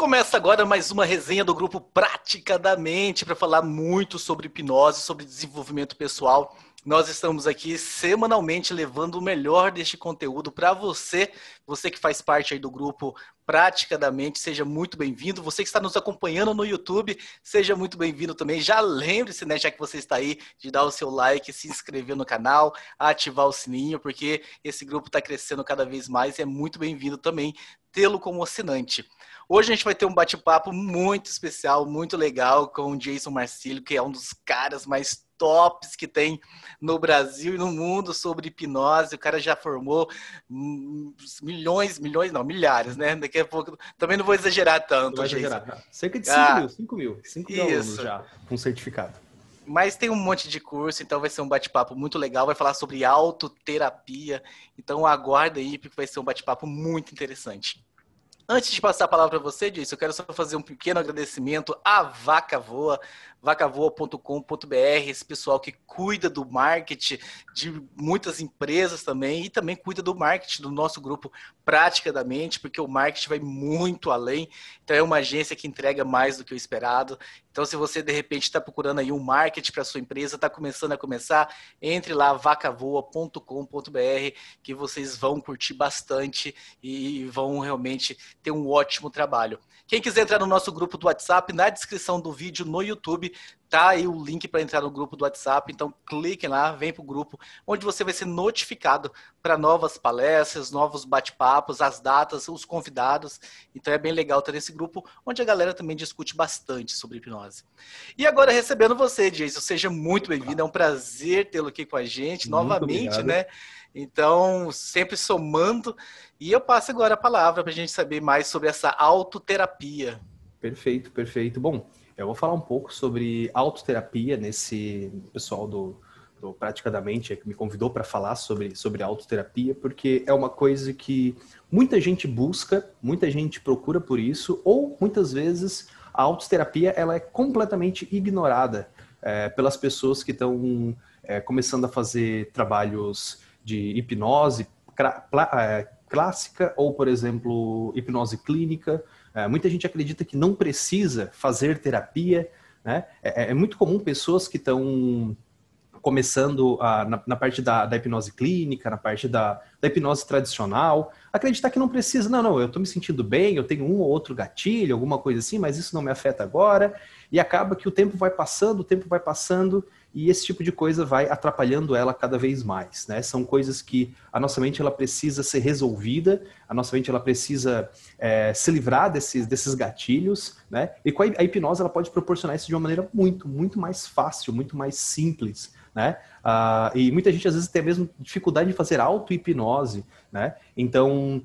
começa agora mais uma resenha do grupo Prática da Mente para falar muito sobre hipnose, sobre desenvolvimento pessoal. Nós estamos aqui semanalmente levando o melhor deste conteúdo para você, você que faz parte aí do grupo Prática da Mente, seja muito bem-vindo. Você que está nos acompanhando no YouTube, seja muito bem-vindo também. Já lembre-se, né, já que você está aí, de dar o seu like, se inscrever no canal, ativar o sininho, porque esse grupo está crescendo cada vez mais e é muito bem-vindo também tê-lo como assinante. Hoje a gente vai ter um bate-papo muito especial, muito legal com o Jason Marcílio, que é um dos caras mais tops que tem no Brasil e no mundo sobre hipnose. O cara já formou milhões, milhões, não, milhares, né? Daqui a pouco. Também não vou exagerar tanto. Não exagerar. Cerca de 5 ah, mil, 5 mil. 5 mil alunos já com certificado. Mas tem um monte de curso, então vai ser um bate-papo muito legal. Vai falar sobre autoterapia. Então aguarda aí, porque vai ser um bate-papo muito interessante. Antes de passar a palavra para você, Disso, eu quero só fazer um pequeno agradecimento à Vaca Voa vacavoa.com.br, esse pessoal que cuida do marketing de muitas empresas também e também cuida do marketing do nosso grupo Prática da Mente, porque o marketing vai muito além. Então é uma agência que entrega mais do que o esperado. Então se você de repente está procurando aí um marketing para sua empresa, está começando a começar, entre lá vacavoa.com.br que vocês vão curtir bastante e vão realmente ter um ótimo trabalho. Quem quiser entrar no nosso grupo do WhatsApp, na descrição do vídeo no YouTube, tá aí o link para entrar no grupo do WhatsApp. Então cliquem lá, vem para o grupo, onde você vai ser notificado para novas palestras, novos bate-papos, as datas, os convidados. Então é bem legal ter esse grupo, onde a galera também discute bastante sobre hipnose. E agora recebendo você, Jason, seja muito bem-vindo. É um prazer tê-lo aqui com a gente muito novamente, obrigado. né? Então, sempre somando. E eu passo agora a palavra para a gente saber mais sobre essa autoterapia. Perfeito, perfeito. Bom, eu vou falar um pouco sobre autoterapia nesse pessoal do, do Prática da Mente, que me convidou para falar sobre, sobre autoterapia, porque é uma coisa que muita gente busca, muita gente procura por isso, ou muitas vezes a autoterapia ela é completamente ignorada é, pelas pessoas que estão é, começando a fazer trabalhos de hipnose é, clássica ou, por exemplo, hipnose clínica. É, muita gente acredita que não precisa fazer terapia. Né? É, é, é muito comum pessoas que estão começando a, na, na, parte da, da, hipnose clínica, na parte da, da, hipnose tradicional, acreditar que não precisa, não, não, eu estou me sentindo bem, eu tenho um ou outro gatilho, alguma coisa assim, mas isso não me afeta agora, e acaba que o tempo vai passando, o tempo vai passando, e esse tipo de coisa vai atrapalhando ela cada vez mais, né? São coisas que a nossa mente ela precisa ser resolvida, a nossa mente ela precisa é, se livrar desses, desses gatilhos, né? E com a hipnose ela pode proporcionar isso de uma maneira muito, muito mais fácil, muito mais simples, né? Ah, e muita gente às vezes tem mesmo dificuldade de fazer auto-hipnose, né? Então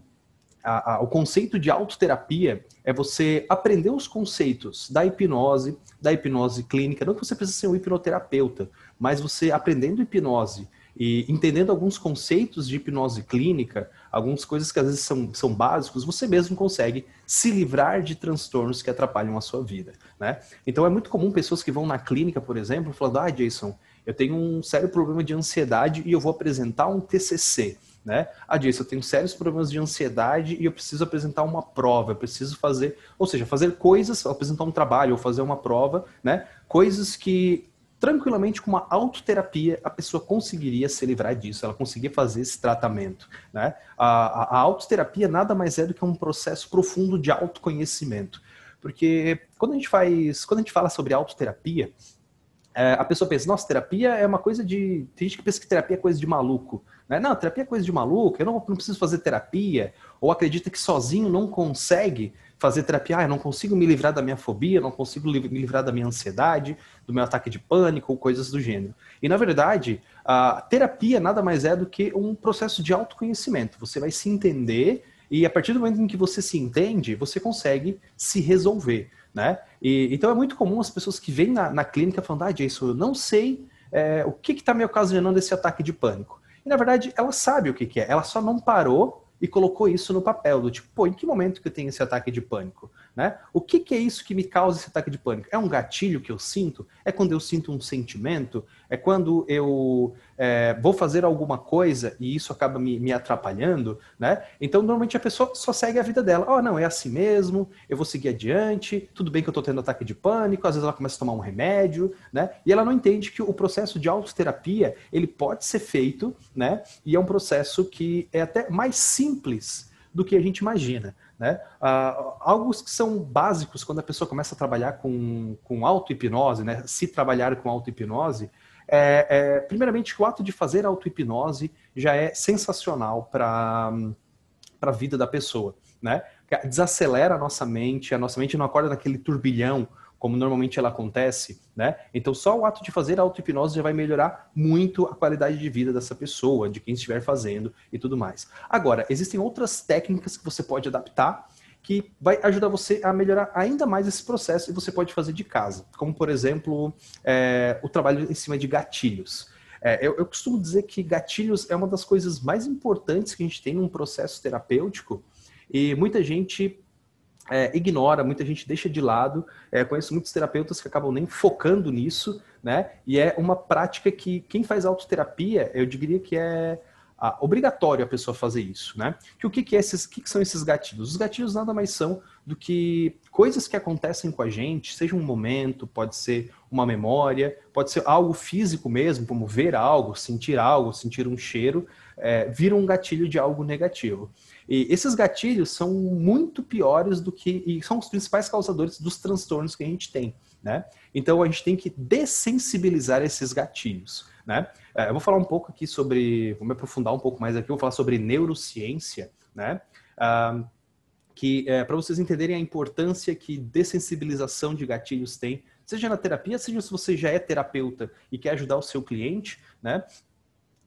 a, a, o conceito de autoterapia é você aprender os conceitos da hipnose, da hipnose clínica. Não que você precise ser um hipnoterapeuta, mas você aprendendo hipnose e entendendo alguns conceitos de hipnose clínica, algumas coisas que às vezes são, são básicos, você mesmo consegue se livrar de transtornos que atrapalham a sua vida. Né? Então é muito comum pessoas que vão na clínica, por exemplo, falando: Ah, Jason, eu tenho um sério problema de ansiedade e eu vou apresentar um TCC né? Ah, disso, eu tenho sérios problemas de ansiedade e eu preciso apresentar uma prova, eu preciso fazer, ou seja, fazer coisas, apresentar um trabalho ou fazer uma prova, né? Coisas que tranquilamente com uma autoterapia a pessoa conseguiria se livrar disso, ela conseguiria fazer esse tratamento, né? A, a, a autoterapia nada mais é do que um processo profundo de autoconhecimento, porque quando a gente faz, quando a gente fala sobre autoterapia, é, a pessoa pensa, nossa, terapia é uma coisa de. Tem gente que pensa que terapia é coisa de maluco. Né? Não, terapia é coisa de maluco, eu não, não preciso fazer terapia. Ou acredita que sozinho não consegue fazer terapia. Ah, eu não consigo me livrar da minha fobia, não consigo me livrar da minha ansiedade, do meu ataque de pânico ou coisas do gênero. E na verdade, a terapia nada mais é do que um processo de autoconhecimento. Você vai se entender e a partir do momento em que você se entende, você consegue se resolver. Né? E, então é muito comum as pessoas que vêm na, na clínica falando, ah, Jason, eu não sei é, o que está me ocasionando esse ataque de pânico. E na verdade ela sabe o que, que, é, ela só não parou e colocou isso no papel, do tipo, pô, em que momento que eu tenho esse ataque de pânico? Né? O que, que, é isso que me causa esse ataque de pânico? É um gatilho que eu sinto? É quando eu sinto um sentimento? É quando eu é, vou fazer alguma coisa e isso acaba me, me, atrapalhando? Né? Então, normalmente a pessoa só segue a vida dela. Oh, não, é assim mesmo, eu vou seguir adiante, tudo bem que eu estou tendo ataque de pânico, às vezes ela começa a tomar um remédio, né? e ela não entende que o processo de autoterapia ele pode ser feito, né? e é um processo que é até mais simples do que a gente imagina. Né? Uh, algo que são básicos quando a pessoa começa a trabalhar com, com auto-hipnose, né? se trabalhar com auto-hipnose, é, é, primeiramente o ato de fazer auto-hipnose já é sensacional para a vida da pessoa. Né? Desacelera a nossa mente, a nossa mente não acorda naquele turbilhão como normalmente ela acontece, né? Então só o ato de fazer a auto-hipnose já vai melhorar muito a qualidade de vida dessa pessoa, de quem estiver fazendo e tudo mais. Agora, existem outras técnicas que você pode adaptar que vai ajudar você a melhorar ainda mais esse processo e você pode fazer de casa, como por exemplo é, o trabalho em cima de gatilhos. É, eu, eu costumo dizer que gatilhos é uma das coisas mais importantes que a gente tem num processo terapêutico e muita gente é, ignora, muita gente deixa de lado. É, conheço muitos terapeutas que acabam nem focando nisso, né? E é uma prática que quem faz autoterapia, eu diria que é ah, obrigatório a pessoa fazer isso, né? Que o que, que, é esses, que, que são esses gatilhos? Os gatilhos nada mais são do que coisas que acontecem com a gente, seja um momento, pode ser uma memória, pode ser algo físico mesmo, como ver algo, sentir algo, sentir um cheiro, é, vira um gatilho de algo negativo. E esses gatilhos são muito piores do que. e são os principais causadores dos transtornos que a gente tem. Né? Então a gente tem que dessensibilizar esses gatilhos. Né? É, eu vou falar um pouco aqui sobre. Vou me aprofundar um pouco mais aqui, vou falar sobre neurociência, né? Ah, que é, para vocês entenderem a importância que dessensibilização de gatilhos tem, seja na terapia, seja se você já é terapeuta e quer ajudar o seu cliente, né?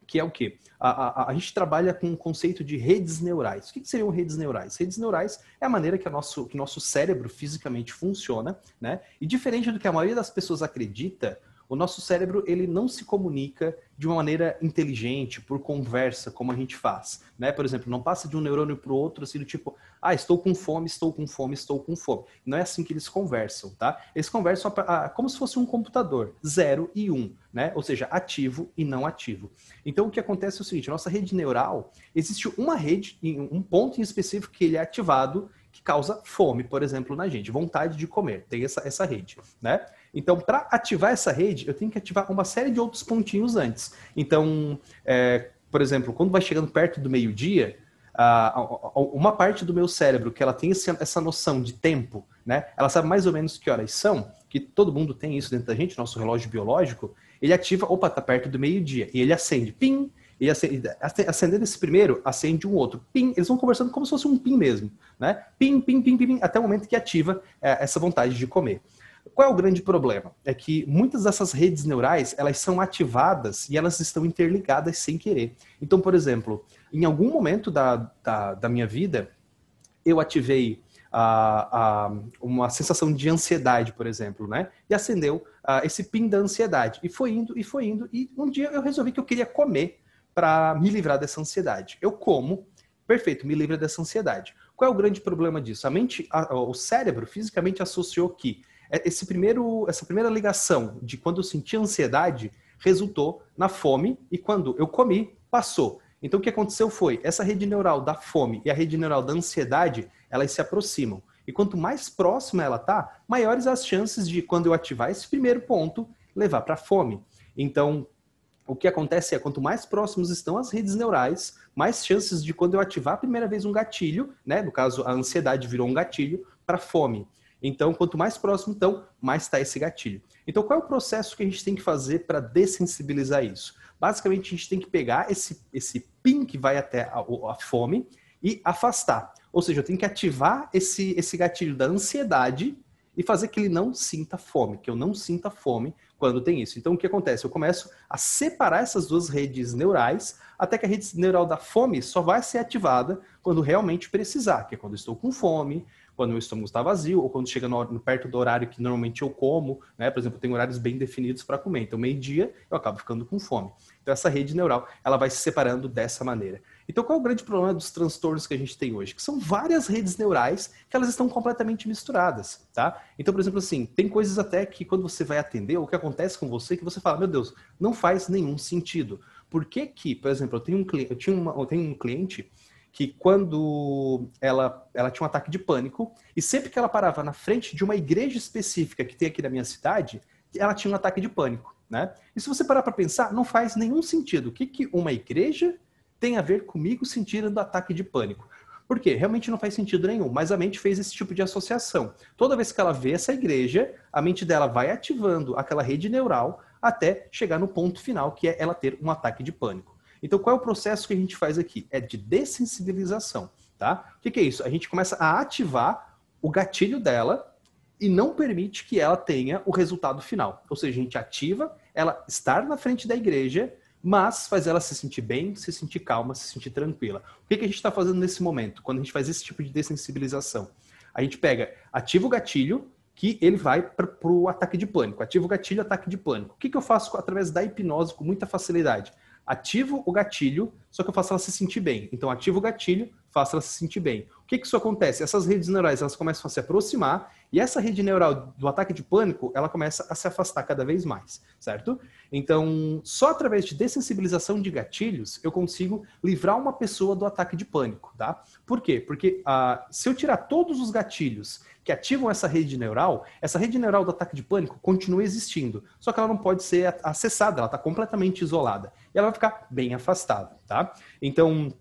Que é o quê? A, a, a, gente trabalha com o conceito de redes neurais. O que, que seriam redes neurais? Redes neurais é a maneira que, o nosso, que nosso cérebro fisicamente funciona, né? E diferente do que a maioria das pessoas acredita, o nosso cérebro ele não se comunica de uma maneira inteligente, por conversa, como a gente faz. Né? Por exemplo, não passa de um neurônio para o outro, assim, do tipo, ah, estou com fome, estou com fome, estou com fome. Não é assim que eles conversam, tá? Eles conversam como se fosse um computador, zero e um, né? Ou seja, ativo e não ativo. Então, o que acontece é o seguinte, a nossa rede neural, existe uma rede, um ponto em específico que ele é ativado, que causa fome, por exemplo, na gente, vontade de comer. Tem essa, essa rede, né? Então, para ativar essa rede, eu tenho que ativar uma série de outros pontinhos antes. Então, é, por exemplo, quando vai chegando perto do meio-dia, uma parte do meu cérebro que ela tem essa noção de tempo, né? Ela sabe mais ou menos que horas são, que todo mundo tem isso dentro da gente, nosso relógio biológico. Ele ativa, opa, tá perto do meio-dia, e ele acende, pim, e acende, acendendo esse primeiro, acende um outro. Pim, eles vão conversando como se fosse um pim mesmo, né? Pim, pim, pim, pim, pim até o momento que ativa é, essa vontade de comer. Qual é o grande problema? É que muitas dessas redes neurais, elas são ativadas e elas estão interligadas sem querer. Então, por exemplo, em algum momento da, da, da minha vida, eu ativei a, a, uma sensação de ansiedade, por exemplo, né? E acendeu esse pin da ansiedade. E foi indo, e foi indo. E um dia eu resolvi que eu queria comer para me livrar dessa ansiedade. Eu como, perfeito, me livra dessa ansiedade. Qual é o grande problema disso? A mente, a, o cérebro fisicamente associou que esse primeiro, essa primeira ligação de quando eu senti ansiedade resultou na fome e quando eu comi, passou. Então o que aconteceu foi, essa rede neural da fome e a rede neural da ansiedade, elas se aproximam. E quanto mais próxima ela tá, maiores as chances de quando eu ativar esse primeiro ponto, levar para fome. Então, o que acontece é, quanto mais próximos estão as redes neurais, mais chances de quando eu ativar a primeira vez um gatilho, né, no caso a ansiedade virou um gatilho, para fome. Então, quanto mais próximo então, mais está esse gatilho. Então, qual é o processo que a gente tem que fazer para dessensibilizar isso? Basicamente, a gente tem que pegar esse, esse pin que vai até a, a fome e afastar. Ou seja, eu tenho que ativar esse, esse gatilho da ansiedade e fazer que ele não sinta fome, que eu não sinta fome quando tem isso. Então, o que acontece? Eu começo a separar essas duas redes neurais até que a rede neural da fome só vai ser ativada quando realmente precisar, que é quando estou com fome, quando o estômago está vazio, ou quando chega no, perto do horário que normalmente eu como, né? Por exemplo, eu tenho horários bem definidos para comer. Então, meio-dia, eu acabo ficando com fome. Então, essa rede neural, ela vai se separando dessa maneira. Então, qual é o grande problema dos transtornos que a gente tem hoje? Que são várias redes neurais que elas estão completamente misturadas, tá? Então, por exemplo, assim, tem coisas até que quando você vai atender, o que acontece com você, que você fala, meu Deus, não faz nenhum sentido. Por que que, por exemplo, eu tenho um eu, tinha uma, eu tenho um cliente que quando ela, ela tinha um ataque de pânico, e sempre que ela parava na frente de uma igreja específica que tem aqui na minha cidade, ela tinha um ataque de pânico, né? E se você parar para pensar, não faz nenhum sentido. O que, que uma igreja tem a ver comigo sentindo ataque de pânico? Por quê? Realmente não faz sentido nenhum, mas a mente fez esse tipo de associação. Toda vez que ela vê essa igreja, a mente dela vai ativando aquela rede neural até chegar no ponto final, que é ela ter um ataque de pânico. Então, qual é o processo que a gente faz aqui? É de dessensibilização, tá? O que, que é isso? A gente começa a ativar o gatilho dela e não permite que ela tenha o resultado final. Ou seja, a gente ativa ela estar na frente da igreja, mas faz ela se sentir bem, se sentir calma, se sentir tranquila. O que, que a gente está fazendo nesse momento, quando a gente faz esse tipo de dessensibilização? A gente pega, ativa o gatilho, que ele vai para o ataque de pânico. Ativa o gatilho, ataque de pânico. O que, que eu faço através da hipnose com muita facilidade? Ativo o gatilho, só que eu faço ela se sentir bem. Então, ativo o gatilho, faço ela se sentir bem. O que, que isso acontece? Essas redes neurais elas começam a se aproximar e essa rede neural do ataque de pânico ela começa a se afastar cada vez mais, certo? Então, só através de dessensibilização de gatilhos eu consigo livrar uma pessoa do ataque de pânico, tá? Por quê? Porque ah, se eu tirar todos os gatilhos que ativam essa rede neural, essa rede neural do ataque de pânico continua existindo, só que ela não pode ser acessada, ela está completamente isolada e ela vai ficar bem afastada, tá? Então,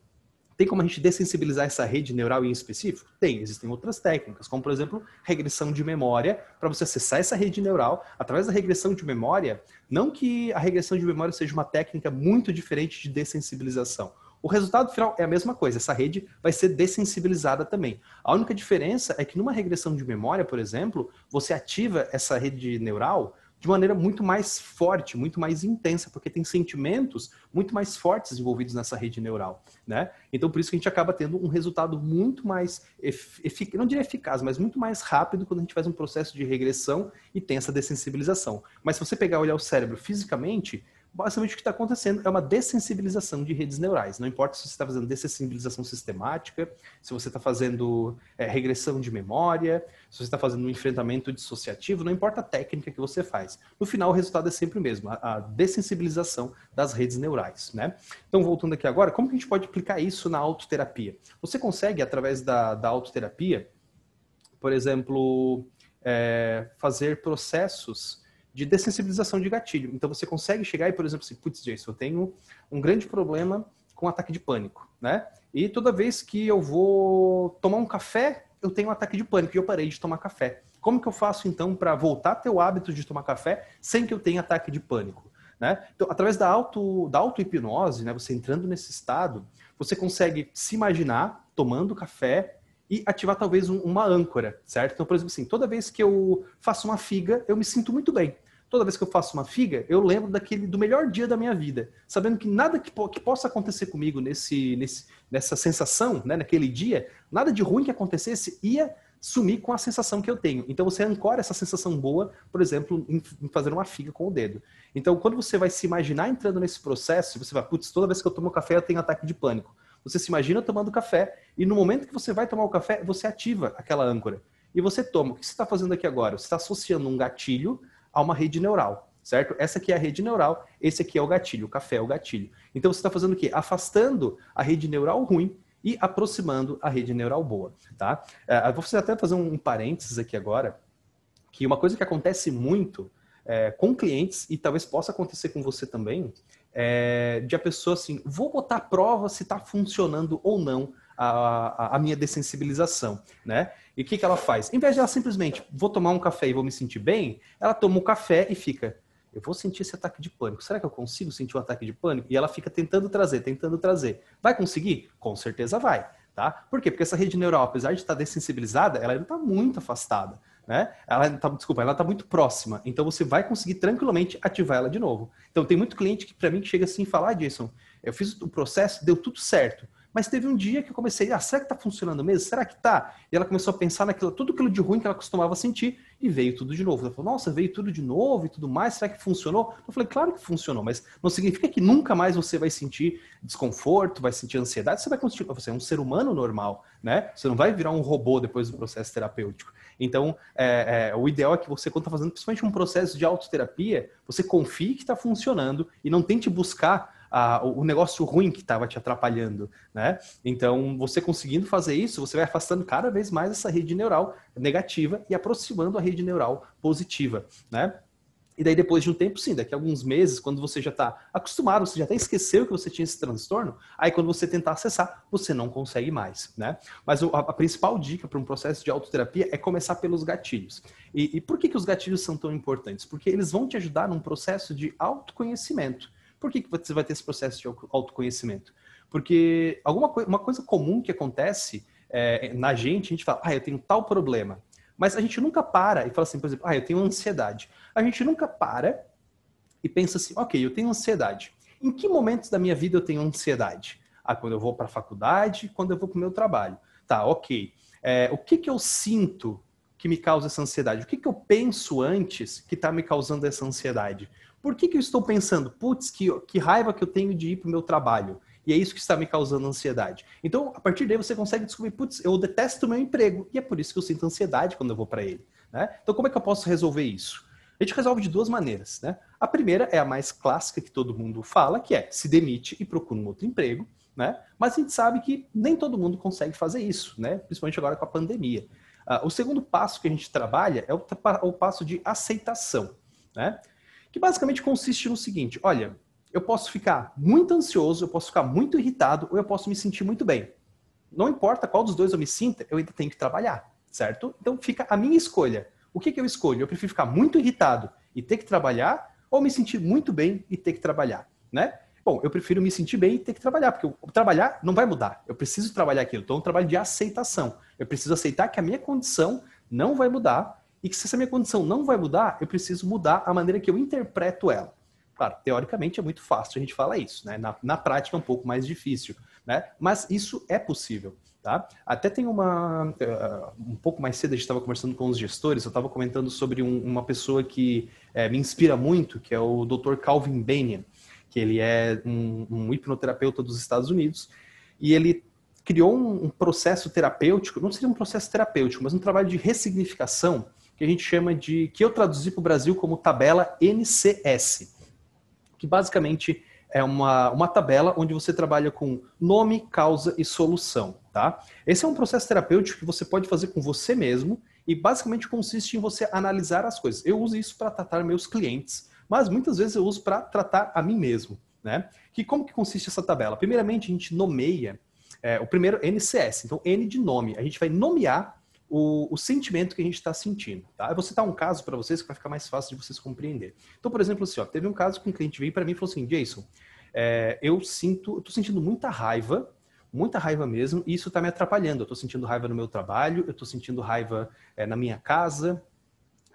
tem como a gente dessensibilizar essa rede neural em específico? Tem, existem outras técnicas, como por exemplo, regressão de memória, para você acessar essa rede neural através da regressão de memória. Não que a regressão de memória seja uma técnica muito diferente de dessensibilização. O resultado final é a mesma coisa, essa rede vai ser dessensibilizada também. A única diferença é que numa regressão de memória, por exemplo, você ativa essa rede neural de maneira muito mais forte, muito mais intensa, porque tem sentimentos muito mais fortes envolvidos nessa rede neural, né? Então, por isso que a gente acaba tendo um resultado muito mais, efic... não diria eficaz, mas muito mais rápido quando a gente faz um processo de regressão e tem essa dessensibilização. Mas se você pegar e olhar o cérebro fisicamente, basicamente o que está acontecendo é uma dessensibilização de redes neurais. Não importa se você está fazendo dessensibilização sistemática, se você está fazendo é, regressão de memória, se você está fazendo um enfrentamento dissociativo, não importa a técnica que você faz. No final, o resultado é sempre o mesmo, a, a dessensibilização das redes neurais. Né? Então, voltando aqui agora, como que a gente pode aplicar isso na autoterapia? Você consegue, através da, da autoterapia, por exemplo, é, fazer processos de dessensibilização de gatilho. Então você consegue chegar e, por exemplo, assim, putz, Jason, eu tenho um grande problema com ataque de pânico, né? E toda vez que eu vou tomar um café, eu tenho um ataque de pânico e eu parei de tomar café. Como que eu faço então para voltar a ter o hábito de tomar café sem que eu tenha ataque de pânico? Né? Então, através da auto da auto-hipnose, né, você entrando nesse estado, você consegue se imaginar tomando café e ativar talvez um, uma âncora, certo? Então, por exemplo, assim, toda vez que eu faço uma figa, eu me sinto muito bem toda vez que eu faço uma figa, eu lembro daquele do melhor dia da minha vida, sabendo que nada que, que possa acontecer comigo nesse, nesse, nessa sensação, né, naquele dia, nada de ruim que acontecesse ia sumir com a sensação que eu tenho. Então você ancora essa sensação boa, por exemplo, em, em fazer uma figa com o dedo. Então quando você vai se imaginar entrando nesse processo, você vai, putz, toda vez que eu tomo café eu tenho ataque de pânico. Você se imagina tomando café e no momento que você vai tomar o café, você ativa aquela âncora. E você toma. O que você está fazendo aqui agora? Você está associando um gatilho a uma rede neural, certo? Essa aqui é a rede neural, esse aqui é o gatilho, o café é o gatilho. Então você está fazendo o quê? Afastando a rede neural ruim e aproximando a rede neural boa, tá? É, vou até fazer um parênteses aqui agora, que uma coisa que acontece muito é, com clientes, e talvez possa acontecer com você também, é, de a pessoa assim, vou botar prova se está funcionando ou não a, a, minha dessensibilização, né? E o que, que ela faz? Em vez de ela simplesmente, vou tomar um café e vou me sentir bem, ela toma o um café e fica, eu vou sentir esse ataque de pânico. Será que eu consigo sentir o um ataque de pânico? E ela fica tentando trazer, tentando trazer. Vai conseguir? Com certeza vai, tá? Por quê? Porque essa rede neural, apesar de estar dessensibilizada, ela ainda está muito afastada. Né? Ela tá, desculpa, ela está muito próxima. Então você vai conseguir tranquilamente ativar ela de novo. Então tem muito cliente que para mim que chega assim e fala, ah, Jason, eu fiz o processo, deu tudo certo Mas teve um dia que eu comecei, ah, será que tá funcionando mesmo? Será que tá? E ela começou a pensar naquilo, tudo aquilo de ruim que ela costumava sentir e veio tudo de novo. Ela falou, nossa, veio tudo de novo e tudo mais, será que funcionou? Eu falei, claro que funcionou, mas não significa que nunca mais você vai sentir desconforto, vai sentir ansiedade, você vai continuar, você é um ser humano normal, né? Você não vai virar um robô depois do processo terapêutico. Então, é, é, o ideal é que você, quando está fazendo principalmente um processo de autoterapia, você confie que está funcionando e não tente buscar a, o negócio ruim que estava te atrapalhando, né? Então, você conseguindo fazer isso, você vai afastando cada vez mais essa rede neural negativa e aproximando a rede neural positiva, né? E daí, depois de um tempo, sim, daqui a alguns meses, quando você já está acostumado, você já até esqueceu que você tinha esse transtorno, aí quando você tentar acessar, você não consegue mais, né? Mas a, principal dica para um processo de autoterapia é começar pelos gatilhos. E, e por que, que os gatilhos são tão importantes? Porque eles vão te ajudar num processo de autoconhecimento. Por que, que você vai ter esse processo de autoconhecimento? Porque alguma co uma coisa comum que acontece é, na gente, a gente fala, ah, eu tenho tal problema. Mas a gente nunca para e fala assim, por exemplo, ah, eu tenho ansiedade. A gente nunca para e pensa assim, ok, eu tenho ansiedade. Em que momentos da minha vida eu tenho ansiedade? Ah, quando eu vou para a faculdade, quando eu vou para o meu trabalho. Tá, ok. É, o que, que eu sinto que me causa essa ansiedade? O que, que eu penso antes que está me causando essa ansiedade? Por que, que eu estou pensando, putz, que, que raiva que eu tenho de ir para o meu trabalho? E é isso que está me causando ansiedade. Então, a partir daí você consegue descobrir, putz, eu detesto o meu emprego. E é por isso que eu sinto ansiedade quando eu vou para ele. Né? Então, como é que eu posso resolver isso? A gente resolve de duas maneiras. Né? A primeira é a mais clássica que todo mundo fala, que é se demite e procura um outro emprego. Né? Mas a gente sabe que nem todo mundo consegue fazer isso, né? principalmente agora com a pandemia. Uh, o segundo passo que a gente trabalha é o, o passo de aceitação. Né? Que basicamente consiste no seguinte: olha, eu posso ficar muito ansioso, eu posso ficar muito irritado, ou eu posso me sentir muito bem. Não importa qual dos dois eu me sinta, eu ainda tenho que trabalhar, certo? Então fica a minha escolha. O que, que eu escolho? Eu prefiro ficar muito irritado e ter que trabalhar, ou me sentir muito bem e ter que trabalhar, né? Bom, eu prefiro me sentir bem e ter que trabalhar, porque trabalhar não vai mudar. Eu preciso trabalhar aquilo. Então, é um trabalho de aceitação. Eu preciso aceitar que a minha condição não vai mudar e que se essa minha condição não vai mudar, eu preciso mudar a maneira que eu interpreto ela. Claro, teoricamente é muito fácil a gente falar isso, né? Na, na prática é um pouco mais difícil, né? Mas isso é possível, tá? Até tem uma... Uh, um pouco mais cedo a gente estava conversando com os gestores, eu estava comentando sobre um, uma pessoa que uh, me inspira muito, que é o Dr. Calvin Banian, que ele é um, um hipnoterapeuta dos Estados Unidos, e ele criou um, um processo terapêutico, não seria um processo terapêutico, mas um trabalho de ressignificação que a gente chama de, que eu traduzi para o Brasil como tabela NCS, que basicamente é uma, uma tabela onde você trabalha com nome, causa e solução, tá? Esse é um processo terapêutico que você pode fazer com você mesmo e basicamente consiste em você analisar as coisas. Eu uso isso para tratar meus clientes, mas muitas vezes eu uso para tratar a mim mesmo, né? Que como que consiste essa tabela? Primeiramente a gente nomeia é, o primeiro NCS, então N de nome. A gente vai nomear o, o sentimento que a gente está sentindo. Tá? Eu vou citar um caso para vocês que vai ficar mais fácil de vocês compreender. Então, por exemplo, assim, ó, teve um caso que um cliente veio para mim e falou assim, Jason, é, eu sinto, estou sentindo muita raiva, muita raiva mesmo, e isso está me atrapalhando. Eu estou sentindo raiva no meu trabalho, eu estou sentindo raiva é, na minha casa,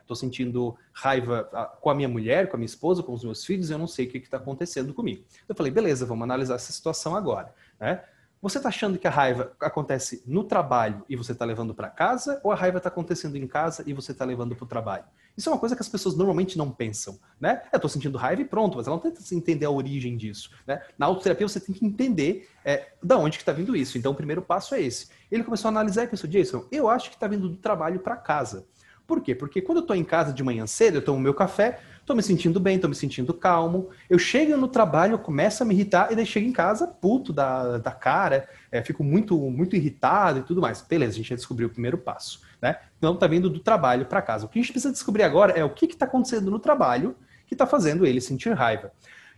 estou sentindo raiva com a minha mulher, com a minha esposa, com os meus filhos, eu não sei o que está acontecendo comigo. Eu falei, beleza, vamos analisar essa situação agora. Né? Você está achando que a raiva acontece no trabalho e você está levando para casa, ou a raiva está acontecendo em casa e você está levando para o trabalho? Isso é uma coisa que as pessoas normalmente não pensam, né? Eu estou sentindo raiva e pronto, mas ela não tenta entender a origem disso, né? Na autoterapia você tem que entender é, da onde que está vindo isso. Então o primeiro passo é esse. Ele começou a analisar e pensou, Jason, eu acho que está vindo do trabalho para casa. Por quê? Porque quando eu estou em casa de manhã cedo, eu tomo meu café, Tô me sentindo bem, tô me sentindo calmo. Eu chego no trabalho, começo a me irritar e daí chego em casa puto da, da cara, é, fico muito muito irritado e tudo mais. Beleza, a gente já descobriu o primeiro passo, né? Então tá vindo do trabalho para casa. O que a gente precisa descobrir agora é o que está acontecendo no trabalho que está fazendo ele sentir raiva.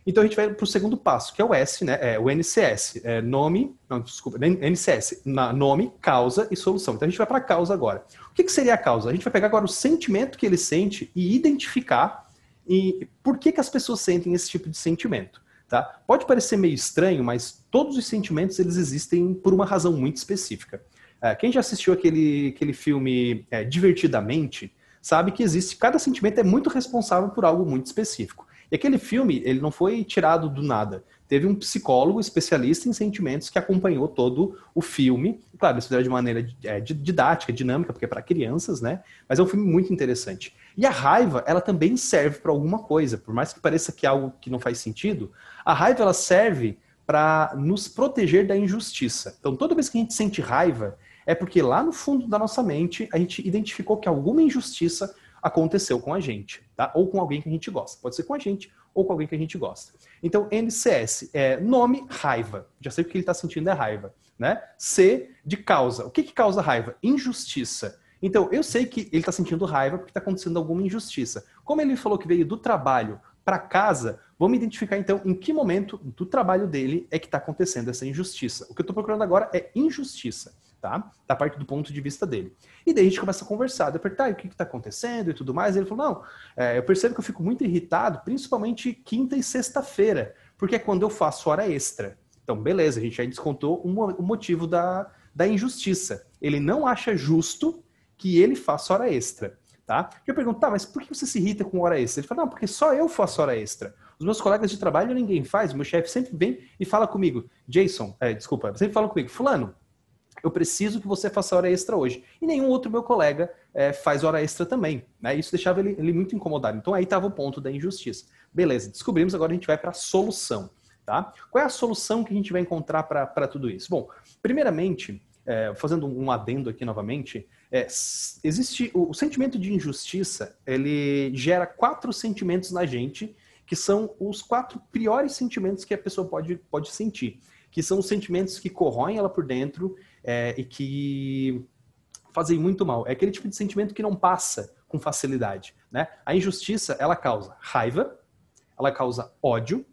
Então a gente vai para o segundo passo, que é o S, né? É o NCS, é nome, não, desculpa, NCS, na, nome, causa e solução. Então a gente vai para a causa agora. O que, que seria a causa? A gente vai pegar agora o sentimento que ele sente e identificar e por que, que as pessoas sentem esse tipo de sentimento? Tá? Pode parecer meio estranho, mas todos os sentimentos eles existem por uma razão muito específica. É, quem já assistiu aquele, aquele filme é, Divertidamente sabe que existe cada sentimento é muito responsável por algo muito específico. E aquele filme ele não foi tirado do nada. teve um psicólogo especialista em sentimentos que acompanhou todo o filme. Claro, eles fizeram de maneira é, didática, dinâmica, porque é para crianças, né? Mas é um filme muito interessante. E a raiva, ela também serve para alguma coisa, por mais que pareça que é algo que não faz sentido, a raiva ela serve para nos proteger da injustiça. Então, toda vez que a gente sente raiva, é porque lá no fundo da nossa mente a gente identificou que alguma injustiça aconteceu com a gente, tá? Ou com alguém que a gente gosta. Pode ser com a gente ou com alguém que a gente gosta. Então, NCS é nome, raiva. Já sei o que ele está sentindo é raiva, né? C de causa. O que, que causa raiva? Injustiça. Então, eu sei que ele está sentindo raiva porque está acontecendo alguma injustiça. Como ele falou que veio do trabalho para casa, vamos identificar então em que momento do trabalho dele é que está acontecendo essa injustiça. O que eu estou procurando agora é injustiça tá? Da parte do ponto de vista dele. E daí a gente começa a conversar, de apertar o que está acontecendo e tudo mais. E ele falou: não, é, eu percebo que eu fico muito irritado, principalmente quinta e sexta-feira, porque é quando eu faço hora extra. Então, beleza, a gente já descontou o motivo da, da injustiça. Ele não acha justo que ele faça hora extra. Tá? Eu pergunto, tá, mas por que você se irrita com hora extra? Ele fala, não, porque só eu faço hora extra. Os meus colegas de trabalho ninguém faz. Meu chefe sempre vem e fala comigo, Jason, é, desculpa, sempre fala comigo, fulano, eu preciso que você faça hora extra hoje. E nenhum outro meu colega é, faz hora extra também. Né? Isso deixava ele, ele muito incomodado. Então aí estava o ponto da injustiça. Beleza, descobrimos, agora a gente vai para a solução. Tá? Qual é a solução que a gente vai encontrar para tudo isso? Bom, primeiramente, é, fazendo um adendo aqui novamente, é, existe o, o, sentimento de injustiça, ele gera quatro sentimentos na gente, que são os quatro piores sentimentos que a pessoa pode, pode sentir, que são os sentimentos que corroem ela por dentro é, e que fazem muito mal. É aquele tipo de sentimento que não passa com facilidade. Né? A injustiça, ela causa raiva, ela causa ódio,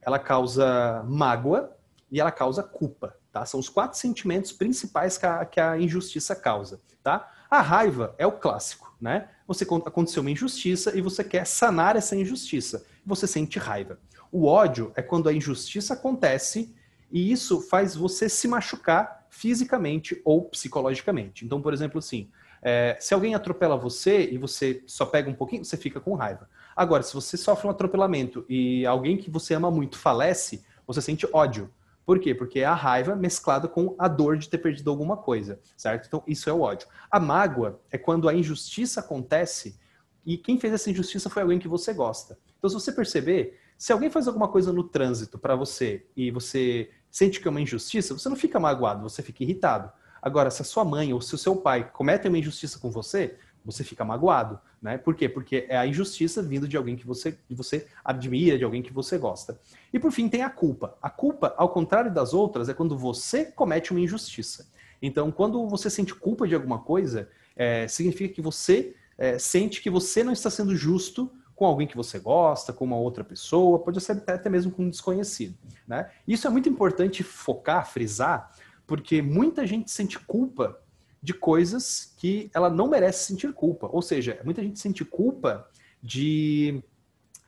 ela causa mágoa e ela causa culpa. Tá? São os quatro sentimentos principais que a, que a injustiça causa. Tá? A raiva é o clássico. Né? Você aconteceu uma injustiça e você quer sanar essa injustiça. Você sente raiva. O ódio é quando a injustiça acontece e isso faz você se machucar fisicamente ou psicologicamente. Então, por exemplo, assim, é, se alguém atropela você e você só pega um pouquinho, você fica com raiva. Agora, se você sofre um atropelamento e alguém que você ama muito falece, você sente ódio. Por quê? Porque é a raiva mesclada com a dor de ter perdido alguma coisa, certo? Então, isso é o ódio. A mágoa é quando a injustiça acontece e quem fez essa injustiça foi alguém que você gosta. Então, se você perceber, se alguém faz alguma coisa no trânsito para você e você sente que é uma injustiça, você não fica magoado, você fica irritado. Agora, se a sua mãe ou se o seu pai cometem uma injustiça com você, você fica magoado, né? Por quê? Porque é a injustiça vindo de alguém que você, que você admira, de alguém que você gosta. E por fim tem a culpa. A culpa, ao contrário das outras, é quando você comete uma injustiça. Então, quando você sente culpa de alguma coisa, é, significa que você é, sente que você não está sendo justo com alguém que você gosta, com uma outra pessoa, pode ser até mesmo com um desconhecido. Né? Isso é muito importante focar, frisar, porque muita gente sente culpa de coisas que ela não merece sentir culpa. Ou seja, muita gente sente culpa de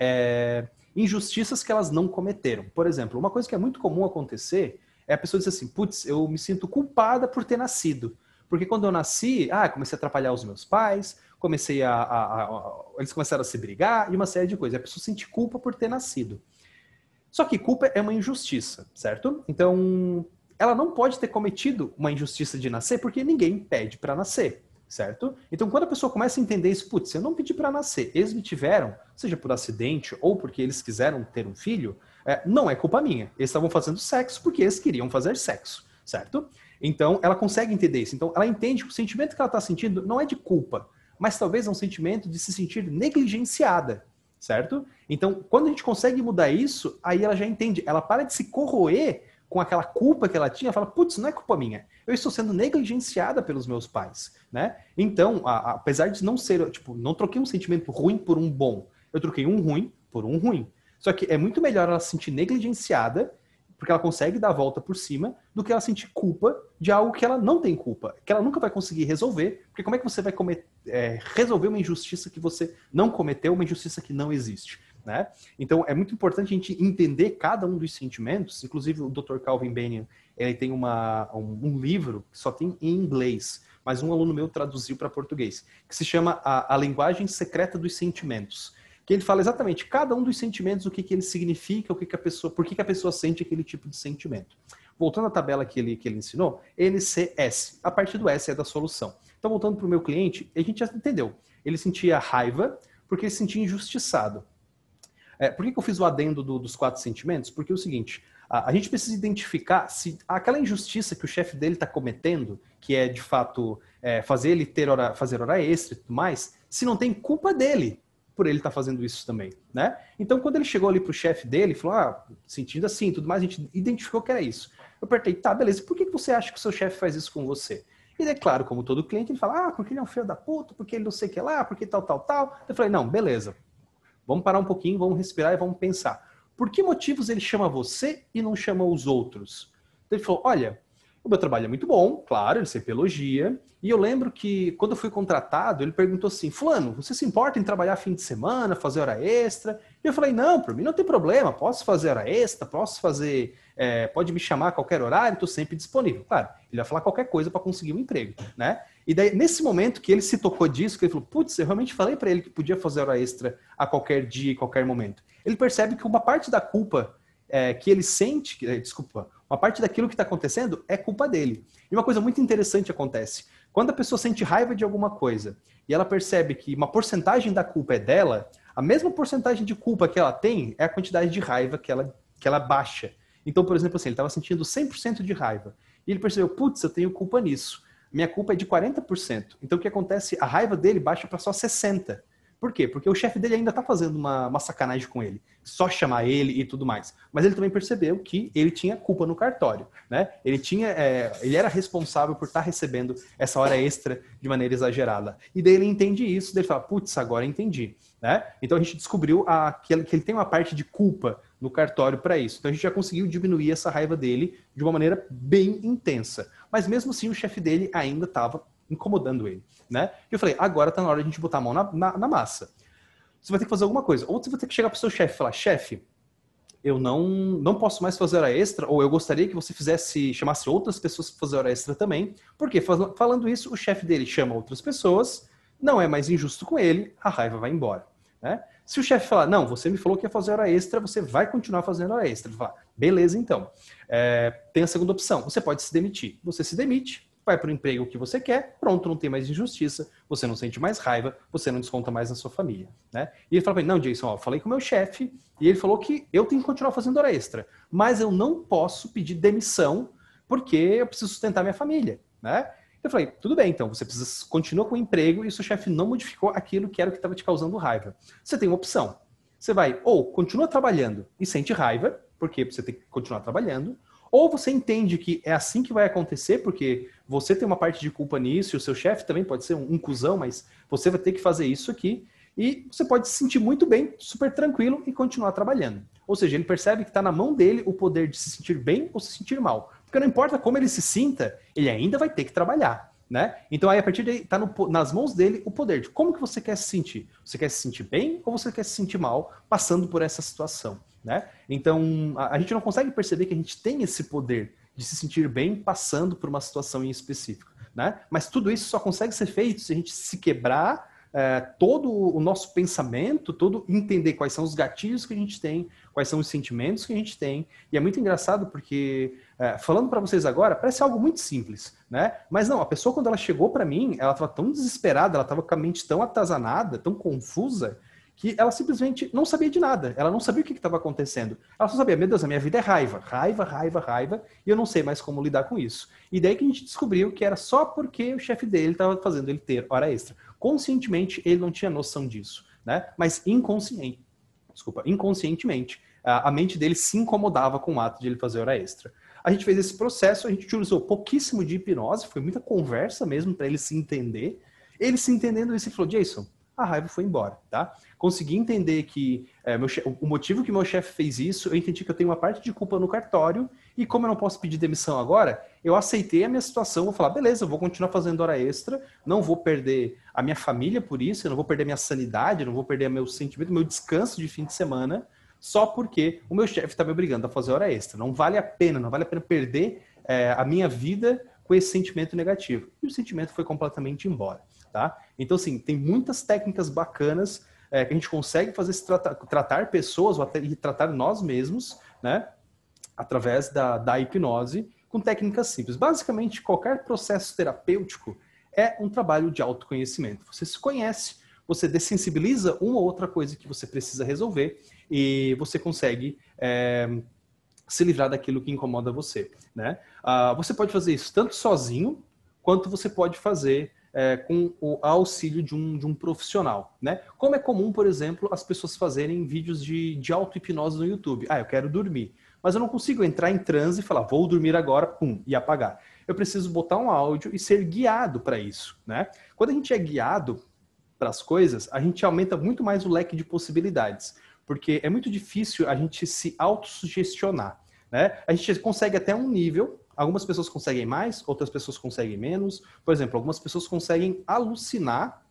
é, injustiças que elas não cometeram. Por exemplo, uma coisa que é muito comum acontecer é a pessoa dizer assim: putz, eu me sinto culpada por ter nascido. Porque quando eu nasci, ah, comecei a atrapalhar os meus pais, comecei a, a, a, Eles começaram a se brigar e uma série de coisas. A pessoa sente culpa por ter nascido. Só que culpa é uma injustiça, certo? Então, ela não pode ter cometido uma injustiça de nascer porque ninguém pede para nascer, certo? Então, quando a pessoa começa a entender isso, putz, eu não pedi para nascer, eles me tiveram, seja por acidente ou porque eles quiseram ter um filho, é, não é culpa minha. Eles estavam fazendo sexo porque eles queriam fazer sexo, certo? Então, ela consegue entender isso. Então, ela entende que o sentimento que ela está sentindo não é de culpa, mas talvez é um sentimento de se sentir negligenciada, certo? Então, quando a gente consegue mudar isso, aí ela já entende, ela para de se corroer com aquela culpa que ela tinha, fala, putz, não é culpa minha, eu estou sendo negligenciada pelos meus pais, né? Então, a, a, apesar de não ser, tipo, não troquei um sentimento ruim por um bom, eu troquei um ruim por um ruim. Só que é muito melhor ela se sentir negligenciada porque ela consegue dar a volta por cima, do que ela sentir culpa de algo que ela não tem culpa, que ela nunca vai conseguir resolver, porque como é que você vai cometer, é, resolver uma injustiça que você não cometeu, uma injustiça que não existe? Né? Então é muito importante a gente entender cada um dos sentimentos, inclusive o Dr. Calvin Bennion, ele tem uma, um, um livro que só tem em inglês, mas um aluno meu traduziu para português, que se chama a, a Linguagem Secreta dos Sentimentos. Que ele fala exatamente cada um dos sentimentos, o que, que ele significa, o que, que a pessoa, por que, que a pessoa sente aquele tipo de sentimento. Voltando à tabela que ele, que ele ensinou, NCS. A parte do S é da solução. Então, voltando para o meu cliente, a gente já entendeu. Ele sentia raiva porque ele se sentia injustiçado. É, por que, que eu fiz o adendo do, dos quatro sentimentos? Porque é o seguinte, a, a gente precisa identificar se aquela injustiça que o chefe dele está cometendo, que é de fato é, fazer ele ter hora, fazer hora extra e tudo mais, se não tem culpa dele por ele estar tá fazendo isso também, né? Então, quando ele chegou ali pro chefe dele, falou, ah, sentindo assim, tudo mais, a gente identificou que era isso. Eu perguntei, tá, beleza, por que você acha que o seu chefe faz isso com você? E é claro, como todo cliente, ele fala, ah, porque ele é um filho da puta, porque ele não sei o que lá, porque tal, tal, tal. Eu falei, não, beleza, vamos parar um pouquinho, vamos respirar e vamos pensar. Por que motivos ele chama você e não chama os outros? Então, ele falou, olha, o meu trabalho é muito bom, claro, ele sempre elogia. E eu lembro que quando eu fui contratado, ele perguntou assim: Fulano, você se importa em trabalhar fim de semana, fazer hora extra? E eu falei: Não, para mim não tem problema, posso fazer hora extra, posso fazer, é, pode me chamar a qualquer horário, estou sempre disponível. Claro, ele vai falar qualquer coisa para conseguir um emprego, né? E daí, nesse momento que ele se tocou disso, que ele falou: Putz, eu realmente falei para ele que podia fazer hora extra a qualquer dia, qualquer momento. Ele percebe que uma parte da culpa é, que ele sente, desculpa, uma parte daquilo que está acontecendo é culpa dele. E uma coisa muito interessante acontece. Quando a pessoa sente raiva de alguma coisa e ela percebe que uma porcentagem da culpa é dela, a mesma porcentagem de culpa que ela tem é a quantidade de raiva que ela, que ela baixa. Então, por exemplo, assim, ele estava sentindo 100% de raiva. E ele percebeu, putz, eu tenho culpa nisso. Minha culpa é de 40%. Então, o que acontece? A raiva dele baixa para só 60%. Por quê? Porque o chefe dele ainda tá fazendo uma, uma sacanagem com ele. Só chamar ele e tudo mais. Mas ele também percebeu que ele tinha culpa no cartório, né? Ele tinha, é, ele era responsável por estar tá recebendo essa hora extra de maneira exagerada. E daí ele entende isso, daí ele fala, putz, agora entendi, né? Então a gente descobriu a, que, ele, que ele tem uma parte de culpa no cartório para isso. Então a gente já conseguiu diminuir essa raiva dele de uma maneira bem intensa. Mas mesmo assim o chefe dele ainda estava incomodando ele né? E eu falei, agora tá na hora de a gente botar a mão na, na, na massa. Você vai ter que fazer alguma coisa. Ou você vai ter que chegar pro seu chefe e falar, chefe, eu não, não posso mais fazer hora extra, ou eu gostaria que você fizesse, chamasse outras pessoas para fazer hora extra também. Porque falando isso, o chefe dele chama outras pessoas, não é mais injusto com ele, a raiva vai embora. Né? Se o chefe falar, não, você me falou que ia fazer hora extra, você vai continuar fazendo hora extra. Fala, beleza, então. É, tem a segunda opção, você pode se demitir. Você se demite, vai para o emprego que você quer, pronto, não tem mais injustiça, você não sente mais raiva, você não desconta mais na sua família, né? E ele falou não, Jason, ó, falei com o meu chefe e ele falou que eu tenho que continuar fazendo hora extra, mas eu não posso pedir demissão porque eu preciso sustentar minha família, né? Eu falei, tudo bem, então, você precisa continua com o emprego e o seu chefe não modificou aquilo que era o que estava te causando raiva. Você tem uma opção. Você vai ou continua trabalhando e sente raiva, porque você tem que continuar trabalhando, ou você entende que é assim que vai acontecer, porque você tem uma parte de culpa nisso, e o seu chefe também pode ser um, um cuzão, mas você vai ter que fazer isso aqui, e você pode se sentir muito bem, super tranquilo e continuar trabalhando. Ou seja, ele percebe que está na mão dele o poder de se sentir bem ou se sentir mal. Porque não importa como ele se sinta, ele ainda vai ter que trabalhar. Né? Então aí a partir daí está nas mãos dele o poder de como que você quer se sentir. Você quer se sentir bem ou você quer se sentir mal passando por essa situação? Né? Então, a, a, gente não consegue perceber que a gente tem esse poder de se sentir bem passando por uma situação em específico. Né? Mas tudo isso só consegue ser feito se a gente se quebrar é, todo o nosso pensamento, todo entender quais são os gatilhos que a gente tem, quais são os sentimentos que a gente tem. E é muito engraçado porque, é, falando para vocês agora, parece algo muito simples, né? Mas não, a pessoa quando ela chegou para mim, ela estava tão desesperada, ela estava com a mente tão atazanada, tão confusa, que ela simplesmente não sabia de nada. Ela não sabia o que estava acontecendo. Ela só sabia, meu Deus, a minha vida é raiva, raiva, raiva, raiva, e eu não sei mais como lidar com isso. E daí que a gente descobriu que era só porque o chefe dele estava fazendo ele ter hora extra. Conscientemente, ele não tinha noção disso, né? Mas inconsciente, desculpa, inconscientemente, a, mente dele se incomodava com o ato de ele fazer hora extra. A gente fez esse processo, a gente utilizou pouquíssimo de hipnose, foi muita conversa mesmo para ele se entender. Ele se entendendo ele falou: Jason, a raiva foi embora, tá? Consegui entender que é, o motivo que meu chefe fez isso, eu entendi que eu tenho uma parte de culpa no cartório e como eu não posso pedir demissão agora, eu aceitei a minha situação, vou falar, beleza, eu vou continuar fazendo hora extra, não vou perder a minha família por isso, eu não vou perder minha sanidade, não vou perder meu sentimento, meu descanso de fim de semana, só porque o meu chefe está me obrigando a fazer hora extra. Não vale a pena, não vale a pena perder é, a minha vida com esse sentimento negativo. E o sentimento foi completamente embora tá? Então, assim, tem muitas técnicas bacanas é, que a gente consegue fazer se tratar, tratar pessoas ou até tratar nós mesmos, né? Através da, da hipnose com técnicas simples. Basicamente, qualquer processo terapêutico é um trabalho de autoconhecimento. Você se conhece, você dessensibiliza uma ou outra coisa que você precisa resolver e você consegue é, se livrar daquilo que incomoda você. Né? Ah, você pode fazer isso tanto sozinho, quanto você pode fazer é, com o auxílio de um, de um profissional, né? Como é comum, por exemplo, as pessoas fazerem vídeos de, de auto-hipnose no YouTube. Ah, eu quero dormir. Mas eu não consigo entrar em transe e falar, vou dormir agora, pum, e apagar. Eu preciso botar um áudio e ser guiado para isso, né? Quando a gente é guiado para as coisas, a gente aumenta muito mais o leque de possibilidades. Porque é muito difícil a gente se autossugestionar, né? A gente consegue até um nível Algumas pessoas conseguem mais, outras pessoas conseguem menos. Por exemplo, algumas pessoas conseguem alucinar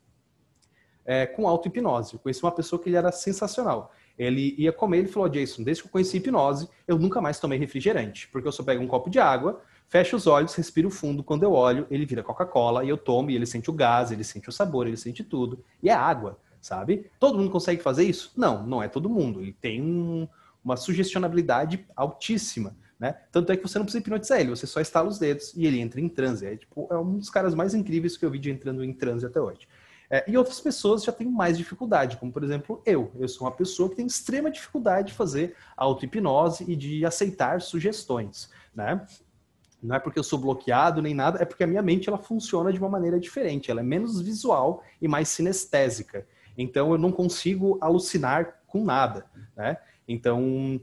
é, com auto-hipnose. Eu conheci uma pessoa que ele era sensacional. Ele ia comer, ele falou, Jason, desde que eu conheci hipnose, eu nunca mais tomei refrigerante. Porque eu só pego um copo de água, fecho os olhos, respiro fundo, quando eu olho, ele vira Coca-Cola, e eu tomo, e ele sente o gás, ele sente o sabor, ele sente tudo. E é água, sabe? Todo mundo consegue fazer isso? Não, não é todo mundo. Ele tem um, uma sugestionabilidade altíssima. Né? Tanto é que você não precisa hipnotizar ele, você só estala os dedos e ele entra em transe. É, tipo, é um dos caras mais incríveis que eu vi de entrando em transe até hoje. É, e outras pessoas já têm mais dificuldade, como por exemplo eu. Eu sou uma pessoa que tem extrema dificuldade de fazer auto-hipnose e de aceitar sugestões. Né? Não é porque eu sou bloqueado nem nada, é porque a minha mente ela funciona de uma maneira diferente. Ela é menos visual e mais sinestésica. Então eu não consigo alucinar com nada. Né? Então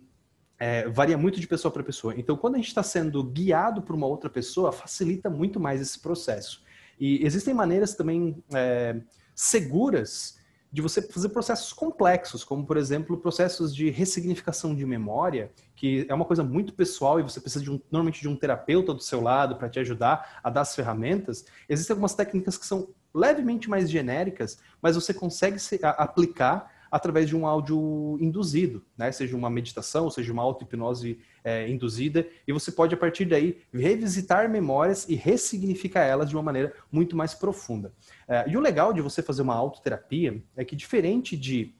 é, varia muito de pessoa para pessoa. Então, quando a gente está sendo guiado por uma outra pessoa, facilita muito mais esse processo. E existem maneiras também é, seguras de você fazer processos complexos, como, por exemplo, processos de ressignificação de memória, que é uma coisa muito pessoal e você precisa de um, normalmente de um terapeuta do seu lado para te ajudar a dar as ferramentas. Existem algumas técnicas que são levemente mais genéricas, mas você consegue se, a, aplicar através de um áudio induzido, né? seja uma meditação, seja uma auto-hipnose é, induzida, e você pode, a partir daí, revisitar memórias e ressignificar elas de uma maneira muito mais profunda. É, e o legal de você fazer uma autoterapia é que, diferente de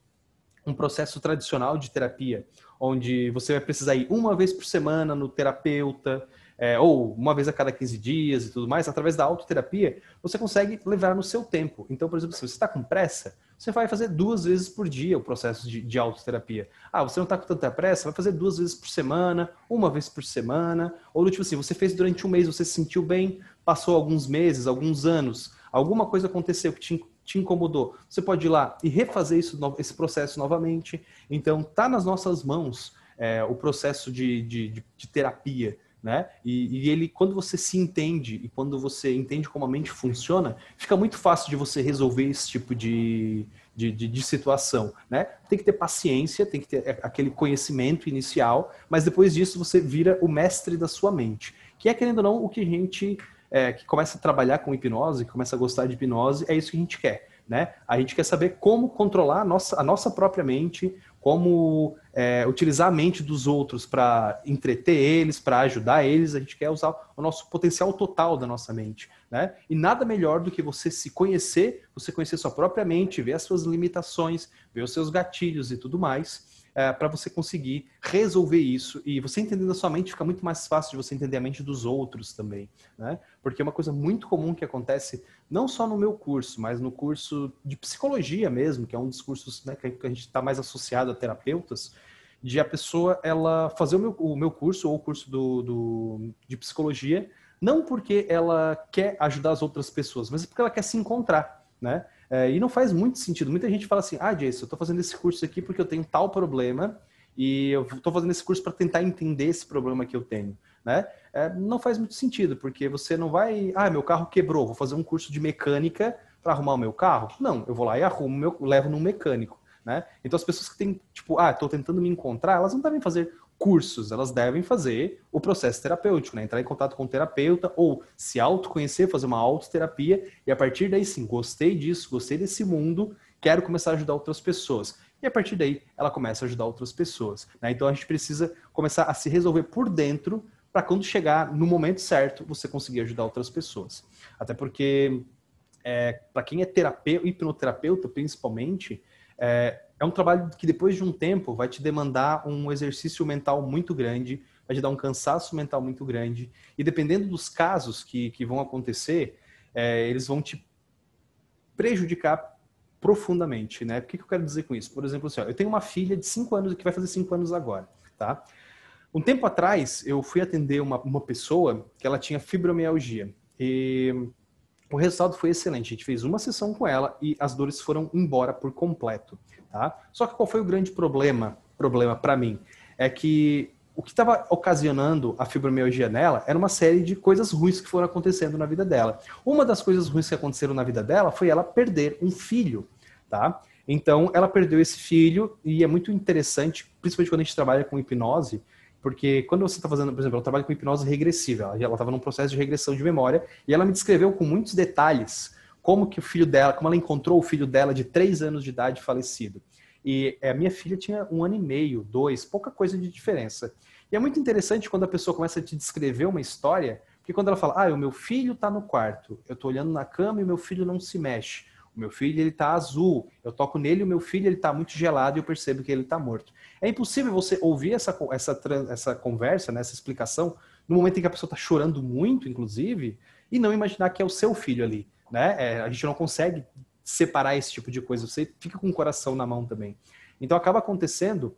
um processo tradicional de terapia, onde você vai precisar ir uma vez por semana no terapeuta, é, ou uma vez a cada 15 dias e tudo mais, através da autoterapia, você consegue levar no seu tempo. Então, por exemplo, se você está com pressa, você vai fazer duas vezes por dia o processo de, de autoterapia. Ah, você não está com tanta pressa, vai fazer duas vezes por semana, uma vez por semana, ou tipo assim, você fez durante um mês, você se sentiu bem, passou alguns meses, alguns anos, alguma coisa aconteceu que te, te incomodou, você pode ir lá e refazer isso, esse processo novamente. Então, tá nas nossas mãos é, o processo de, de, de terapia né? E, e, ele, quando você se entende e quando você entende como a mente funciona, fica muito fácil de você resolver esse tipo de, de, de, de, situação, né? Tem que ter paciência, tem que ter aquele conhecimento inicial, mas depois disso você vira o mestre da sua mente, que é querendo ou não o que a gente é, que começa a trabalhar com hipnose, que começa a gostar de hipnose, é isso que a gente quer, né? A gente quer saber como controlar a nossa, a nossa própria mente, como é, utilizar a mente dos outros para entreter eles, para ajudar eles. A gente quer usar o nosso potencial total da nossa mente. Né? E nada melhor do que você se conhecer, você conhecer sua própria mente, ver as suas limitações, ver os seus gatilhos e tudo mais é, para você conseguir resolver isso. E você entendendo a sua mente, fica muito mais fácil de você entender a mente dos outros também. Né? Porque é uma coisa muito comum que acontece não só no meu curso, mas no curso de psicologia mesmo, que é um dos cursos né, que a gente está mais associado a terapeutas, de a pessoa ela fazer o meu, o meu curso ou o curso do, do, de psicologia, não porque ela quer ajudar as outras pessoas, mas porque ela quer se encontrar, né? É, e não faz muito sentido. Muita gente fala assim: ah, Jason, eu estou fazendo esse curso aqui porque eu tenho tal problema e eu estou fazendo esse curso para tentar entender esse problema que eu tenho. Né? É, não faz muito sentido, porque você não vai. Ah, meu carro quebrou, vou fazer um curso de mecânica para arrumar o meu carro? Não, eu vou lá e arrumo, meu, levo num mecânico. Né? Então as pessoas que têm, tipo, ah, estou tentando me encontrar, elas não devem fazer cursos, elas devem fazer o processo terapêutico, né? Entrar em contato com o terapeuta ou se autoconhecer, fazer uma autoterapia e a partir daí sim, gostei disso, gostei desse mundo, quero começar a ajudar outras pessoas. E a partir daí ela começa a ajudar outras pessoas. Né? Então a gente precisa começar a se resolver por dentro para quando chegar no momento certo você conseguir ajudar outras pessoas. Até porque é, para quem é terapeuta, hipnoterapeuta principalmente, é, é um trabalho que depois de um tempo vai te demandar um exercício mental muito grande, vai te dar um cansaço mental muito grande. E dependendo dos casos que, que vão acontecer, é, eles vão te prejudicar profundamente, né? O que, que eu quero dizer com isso? Por exemplo, assim, ó, eu tenho uma filha de 5 anos que vai fazer 5 anos agora, tá? Um tempo atrás, eu fui atender uma, uma pessoa que ela tinha fibromialgia. E o resultado foi excelente. A gente fez uma sessão com ela e as dores foram embora por completo, tá? Só que qual foi o grande problema, problema para mim? É que o que estava ocasionando a fibromialgia nela era uma série de coisas ruins que foram acontecendo na vida dela. Uma das coisas ruins que aconteceram na vida dela foi ela perder um filho, tá? Então, ela perdeu esse filho e é muito interessante, principalmente quando a gente trabalha com hipnose, porque quando você está fazendo, por exemplo, ela trabalha com hipnose regressiva, ela estava num processo de regressão de memória e ela me descreveu com muitos detalhes como que o filho dela, como ela encontrou o filho dela de três anos de idade falecido. E a minha filha tinha um ano e meio, dois, pouca coisa de diferença. E é muito interessante quando a pessoa começa a te descrever uma história, porque quando ela fala, ah, o meu filho está no quarto, eu estou olhando na cama e o meu filho não se mexe. O meu filho ele está azul, eu toco nele, o meu filho ele está muito gelado e eu percebo que ele está morto. É impossível você ouvir essa, essa, essa conversa, né, essa explicação, no momento em que a pessoa está chorando muito, inclusive, e não imaginar que é o seu filho ali. Né? É, a gente não consegue separar esse tipo de coisa. Você fica com o coração na mão também. Então acaba acontecendo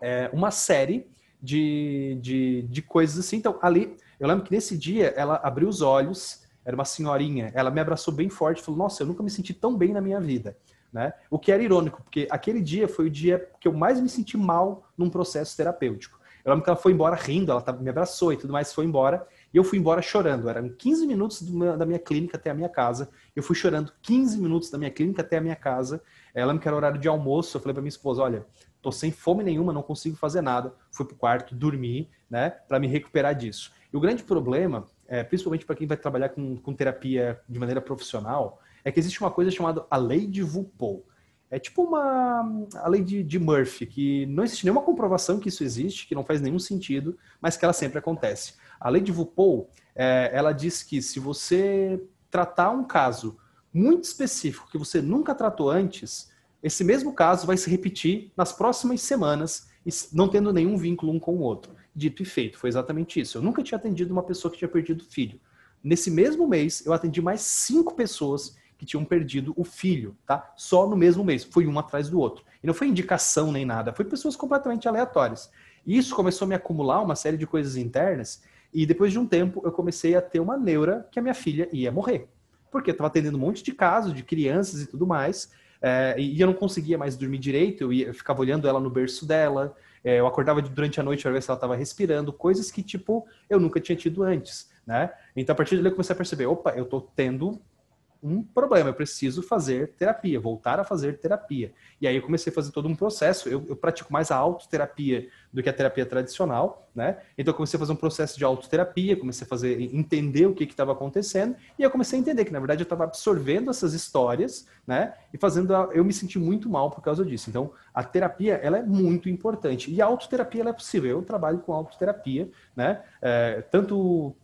é, uma série de, de, de coisas assim. Então, ali, eu lembro que nesse dia ela abriu os olhos, era uma senhorinha, ela me abraçou bem forte e falou: Nossa, eu nunca me senti tão bem na minha vida. Né? O que era irônico, porque aquele dia foi o dia que eu mais me senti mal num processo terapêutico. Eu lembro que ela foi embora rindo, ela me abraçou e tudo mais, foi embora. E eu fui embora chorando. Eram 15 minutos da minha clínica até a minha casa. Eu fui chorando 15 minutos da minha clínica até a minha casa. Ela me que era horário de almoço. Eu falei para minha esposa: olha, tô sem fome nenhuma, não consigo fazer nada. Fui pro quarto, dormi, né, para me recuperar disso. E o grande problema, é, principalmente para quem vai trabalhar com, com terapia de maneira profissional, é que existe uma coisa chamada a lei de Vupol. É tipo uma a lei de, de, Murphy, que não existe nenhuma comprovação que isso existe, que não faz nenhum sentido, mas que ela sempre acontece. A lei de Vupol, é, ela diz que se você tratar um caso muito específico que você nunca tratou antes, esse mesmo caso vai se repetir nas próximas semanas, não tendo nenhum vínculo um com o outro. Dito e feito, foi exatamente isso. Eu nunca tinha atendido uma pessoa que tinha perdido filho. Nesse mesmo mês, eu atendi mais cinco pessoas que tinham perdido o filho, tá? Só no mesmo mês. Foi um atrás do outro. E não foi indicação nem nada, foi pessoas completamente aleatórias. E isso começou a me acumular uma série de coisas internas e depois de um tempo, eu comecei a ter uma neura que a minha filha ia morrer. Porque eu estava atendendo um monte de casos de crianças e tudo mais, é, e eu não conseguia mais dormir direito, eu, ia, eu ficava olhando ela no berço dela, é, eu acordava durante a noite para ver se ela estava respirando, coisas que, tipo, eu nunca tinha tido antes, né? Então, a partir dali, eu comecei a perceber, opa, eu estou tendo um problema, eu preciso fazer terapia, voltar a fazer terapia. E aí eu comecei a fazer todo um processo, eu, eu pratico mais a autoterapia do que a terapia tradicional, né? Então eu comecei a fazer um processo de autoterapia, comecei a fazer, entender o que estava acontecendo, e eu comecei a entender que, na verdade, eu estava absorvendo essas histórias, né? E fazendo, a, eu me senti muito mal por causa disso. Então, a terapia, ela é muito importante. E a autoterapia, ela é possível. Eu trabalho com autoterapia, né? É, tanto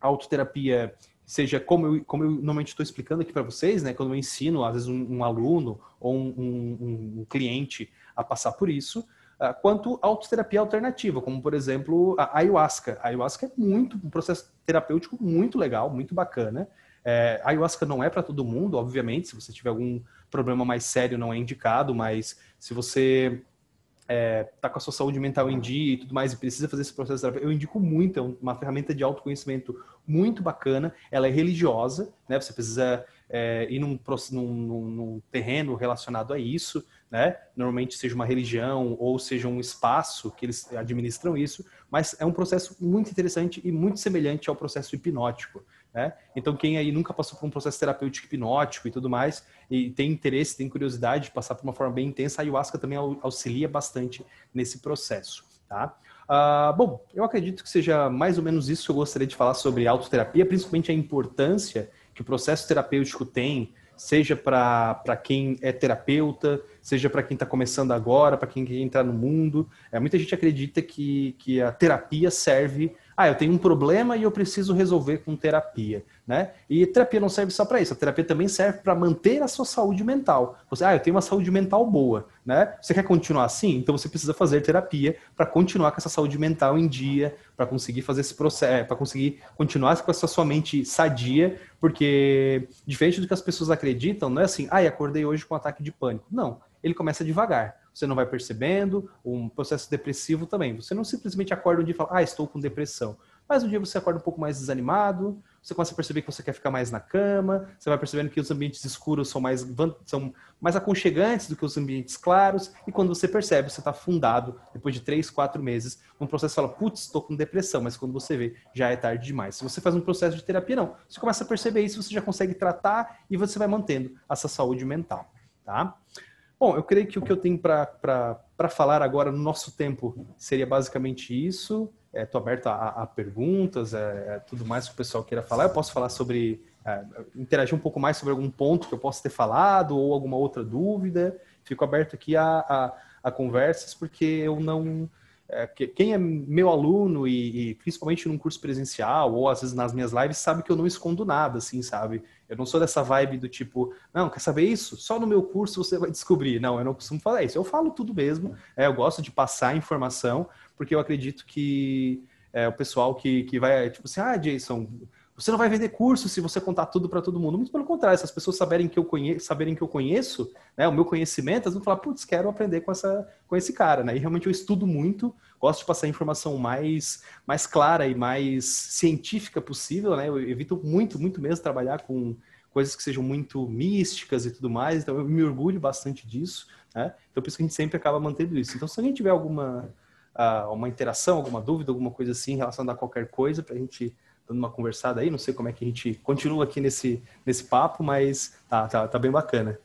autoterapia seja como eu, como eu normalmente estou explicando aqui para vocês, né, quando eu ensino, às vezes, um, um aluno ou um, um, um, cliente a passar por isso, uh, quanto autoterapia alternativa, como, por exemplo, a ayahuasca. A ayahuasca é muito, um processo terapêutico muito legal, muito bacana. É, a ayahuasca não é para todo mundo, obviamente, se você tiver algum problema mais sério, não é indicado, mas se você é, tá com a sua saúde mental em dia e tudo mais e precisa fazer esse processo eu indico muito, é uma ferramenta de autoconhecimento muito bacana, ela é religiosa, né? Você precisa é, ir num, num, num, terreno relacionado a isso, né? Normalmente seja uma religião ou seja um espaço que eles administram isso, mas é um processo muito interessante e muito semelhante ao processo hipnótico. Né? Então, quem aí nunca passou por um processo terapêutico hipnótico e tudo mais, e tem interesse, tem curiosidade de passar por uma forma bem intensa, a ayahuasca também auxilia bastante nesse processo. Tá? Uh, bom, eu acredito que seja mais ou menos isso que eu gostaria de falar sobre autoterapia, principalmente a importância que o processo terapêutico tem, seja para quem é terapeuta, seja para quem está começando agora, para quem quer entrar no mundo. É, muita gente acredita que, que a terapia serve Ah, eu tenho um problema e eu preciso resolver com terapia, né? E terapia não serve só para isso. A terapia também serve para manter a sua saúde mental. Você, ah, eu tenho uma saúde mental boa, né? Você quer continuar assim? Então você precisa fazer terapia para continuar com essa saúde mental em dia, para conseguir fazer esse processo, é, para conseguir continuar com essa sua mente sadia, porque diferente do que as pessoas acreditam, não é assim, ah, acordei hoje com um ataque de pânico. Não, ele começa devagar você não vai percebendo, um processo depressivo também. Você não simplesmente acorda um dia e fala, ah, estou com depressão. Mas um dia você acorda um pouco mais desanimado, você começa a perceber que você quer ficar mais na cama, você vai percebendo que os ambientes escuros são mais, são mais aconchegantes do que os ambientes claros, e quando você percebe, você está afundado, depois de três, quatro meses, num processo fala, putz, estou com depressão, mas quando você vê, já é tarde demais. Se você faz um processo de terapia, não. Você começa a perceber isso, você já consegue tratar e você vai mantendo essa saúde mental, tá? Bom, eu creio que o que eu tenho para falar agora no nosso tempo seria basicamente isso. Estou é, aberto a, a perguntas, é, é, tudo mais que o pessoal queira falar. Eu posso falar sobre, é, interagir um pouco mais sobre algum ponto que eu possa ter falado ou alguma outra dúvida. Fico aberto aqui a, a, a conversas, porque eu não é, quem é meu aluno e, e, principalmente num curso presencial ou às vezes nas minhas lives sabe que eu não escondo nada, assim, sabe? Eu não sou dessa vibe do tipo, não, quer saber isso? Só no meu curso você vai descobrir. Não, eu não costumo falar isso. Eu falo tudo mesmo. É, eu gosto de passar informação porque eu acredito que é, o pessoal que, que vai, tipo assim, ah, Jason, você não vai vender curso se você contar tudo para todo mundo. Muito pelo contrário, se as pessoas saberem que eu conheço, saberem que eu conheço, né, o meu conhecimento, elas vão falar, putz, quero aprender com, essa, com esse cara, né? E realmente eu estudo muito, gosto de passar a informação mais, mais clara e mais científica possível, né? Eu evito muito, muito mesmo trabalhar com coisas que sejam muito místicas e tudo mais, então eu me orgulho bastante disso, né? Então por isso que a gente sempre acaba mantendo isso. Então se alguém tiver alguma uh, uma interação, alguma dúvida, alguma coisa assim relacionada a qualquer coisa, para a gente dando uma conversada aí. Não sei como é que a gente continua aqui nesse, nesse papo, mas tá, tá, tá bem bacana.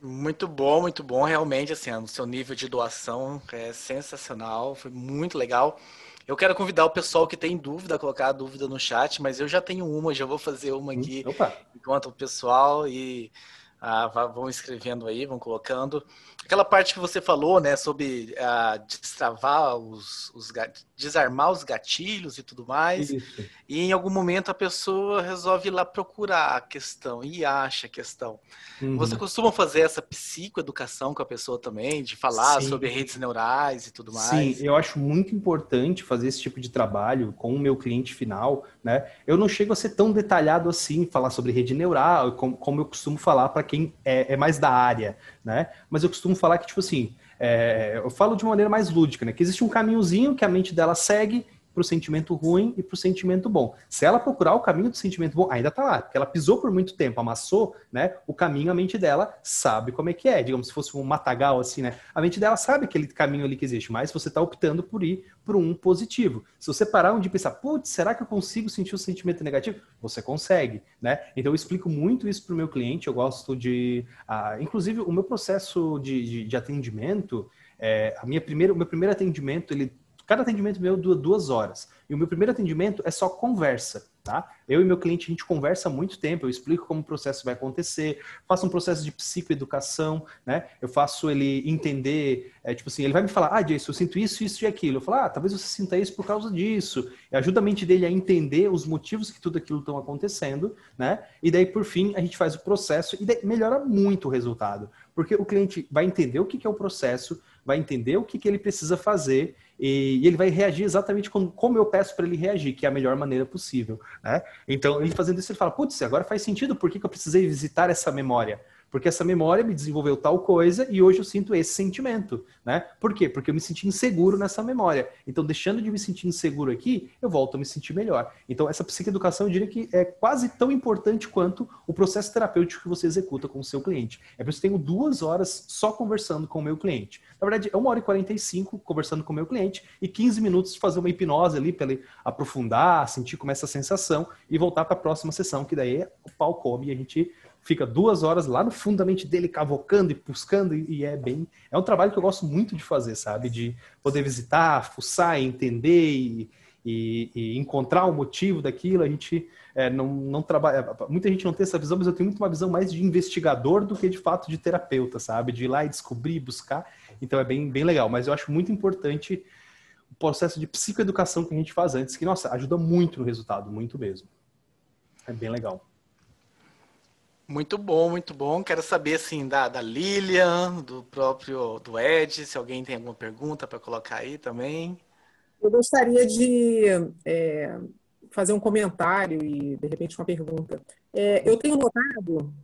Muito bom, muito bom. Realmente, assim, o seu nível de doação é sensacional, foi muito legal. Eu quero convidar o pessoal que tem dúvida a colocar a dúvida no chat, mas eu já tenho uma, já vou fazer uma aqui Opa. enquanto o pessoal e ah, vão escrevendo aí, vão colocando. Aquela parte que você falou, né, sobre ah, destravar os, os desarmar os gatilhos e tudo mais. Isso. E em algum momento a pessoa resolve ir lá procurar a questão e acha a questão. Uhum. Você costuma fazer essa psicoeducação com a pessoa também, de falar Sim. sobre redes neurais e tudo mais? Sim, eu acho muito importante fazer esse tipo de trabalho com o meu cliente final, né? Eu não chego a ser tão detalhado assim, falar sobre rede neural, como, como eu costumo falar para quem é, é, mais da área, né? Mas eu costumo falar que, tipo assim, é, eu falo de maneira mais lúdica, né? Que existe um caminhozinho que a mente dela segue para o sentimento ruim e para o sentimento bom. Se ela procurar o caminho do sentimento bom, ainda está lá, porque ela pisou por muito tempo, amassou, né? O caminho, a mente dela sabe como é que é. Digamos, se fosse um matagal assim, né? A mente dela sabe aquele caminho ali que existe, mas você está optando por ir por um positivo. Se você parar onde pensar, putz, será que eu consigo sentir o sentimento negativo? Você consegue, né? Então eu explico muito isso para o meu cliente. Eu gosto de, ah, inclusive, o meu processo de, de, de atendimento. É, a minha primeira, o meu primeiro atendimento, ele Cada atendimento meu dura duas horas. E o meu primeiro atendimento é só conversa, tá? Eu e meu cliente, a gente conversa há muito tempo, eu explico como o processo vai acontecer, faço um processo de psicoeducação, né? Eu faço ele entender, é, tipo assim, ele vai me falar, ah, Jason, eu sinto isso, isso e aquilo. Eu falo, ah, talvez você sinta isso por causa disso. Ajuda a mente dele a entender os motivos que tudo aquilo estão acontecendo, né? E daí, por fim, a gente faz o processo e melhora muito o resultado. Porque o cliente vai entender o que, que é o processo, vai entender o que, que ele precisa fazer e, ele vai reagir exatamente como, como eu peço para ele reagir, que é a melhor maneira possível. Né? Então, ele fazendo isso, ele fala: Putz, agora faz sentido, por que, que eu precisei visitar essa memória? Porque essa memória me desenvolveu tal coisa e hoje eu sinto esse sentimento, né? Por quê? Porque eu me senti inseguro nessa memória. Então, deixando de me sentir inseguro aqui, eu volto a me sentir melhor. Então, essa psicoeducação, eu diria que é quase tão importante quanto o processo terapêutico que você executa com o seu cliente. É por isso que tenho duas horas só conversando com o meu cliente. Na verdade, é uma hora e 45 conversando com o meu cliente e 15 minutos de fazer uma hipnose ali para ele aprofundar, sentir como é essa sensação e voltar para a próxima sessão, que daí o pau come e a gente fica duas horas lá no fundo da mente dele, cavocando e buscando, e é bem. É um trabalho que eu gosto muito de fazer, sabe? De poder visitar, fuçar, entender e, e, e encontrar o motivo daquilo. A gente é, não, não trabalha. Muita gente não tem essa visão, mas eu tenho muito uma visão mais de investigador do que de fato de terapeuta, sabe? De ir lá e descobrir, buscar. Então é bem, bem legal. Mas eu acho muito importante o processo de psicoeducação que a gente faz antes, que, nossa, ajuda muito no resultado, muito mesmo. É bem legal. Muito bom, muito bom. Quero saber assim da, da Lilian, do próprio do Ed, se alguém tem alguma pergunta para colocar aí também. Eu gostaria de é, fazer um comentário e de repente uma pergunta. É, eu tenho notado,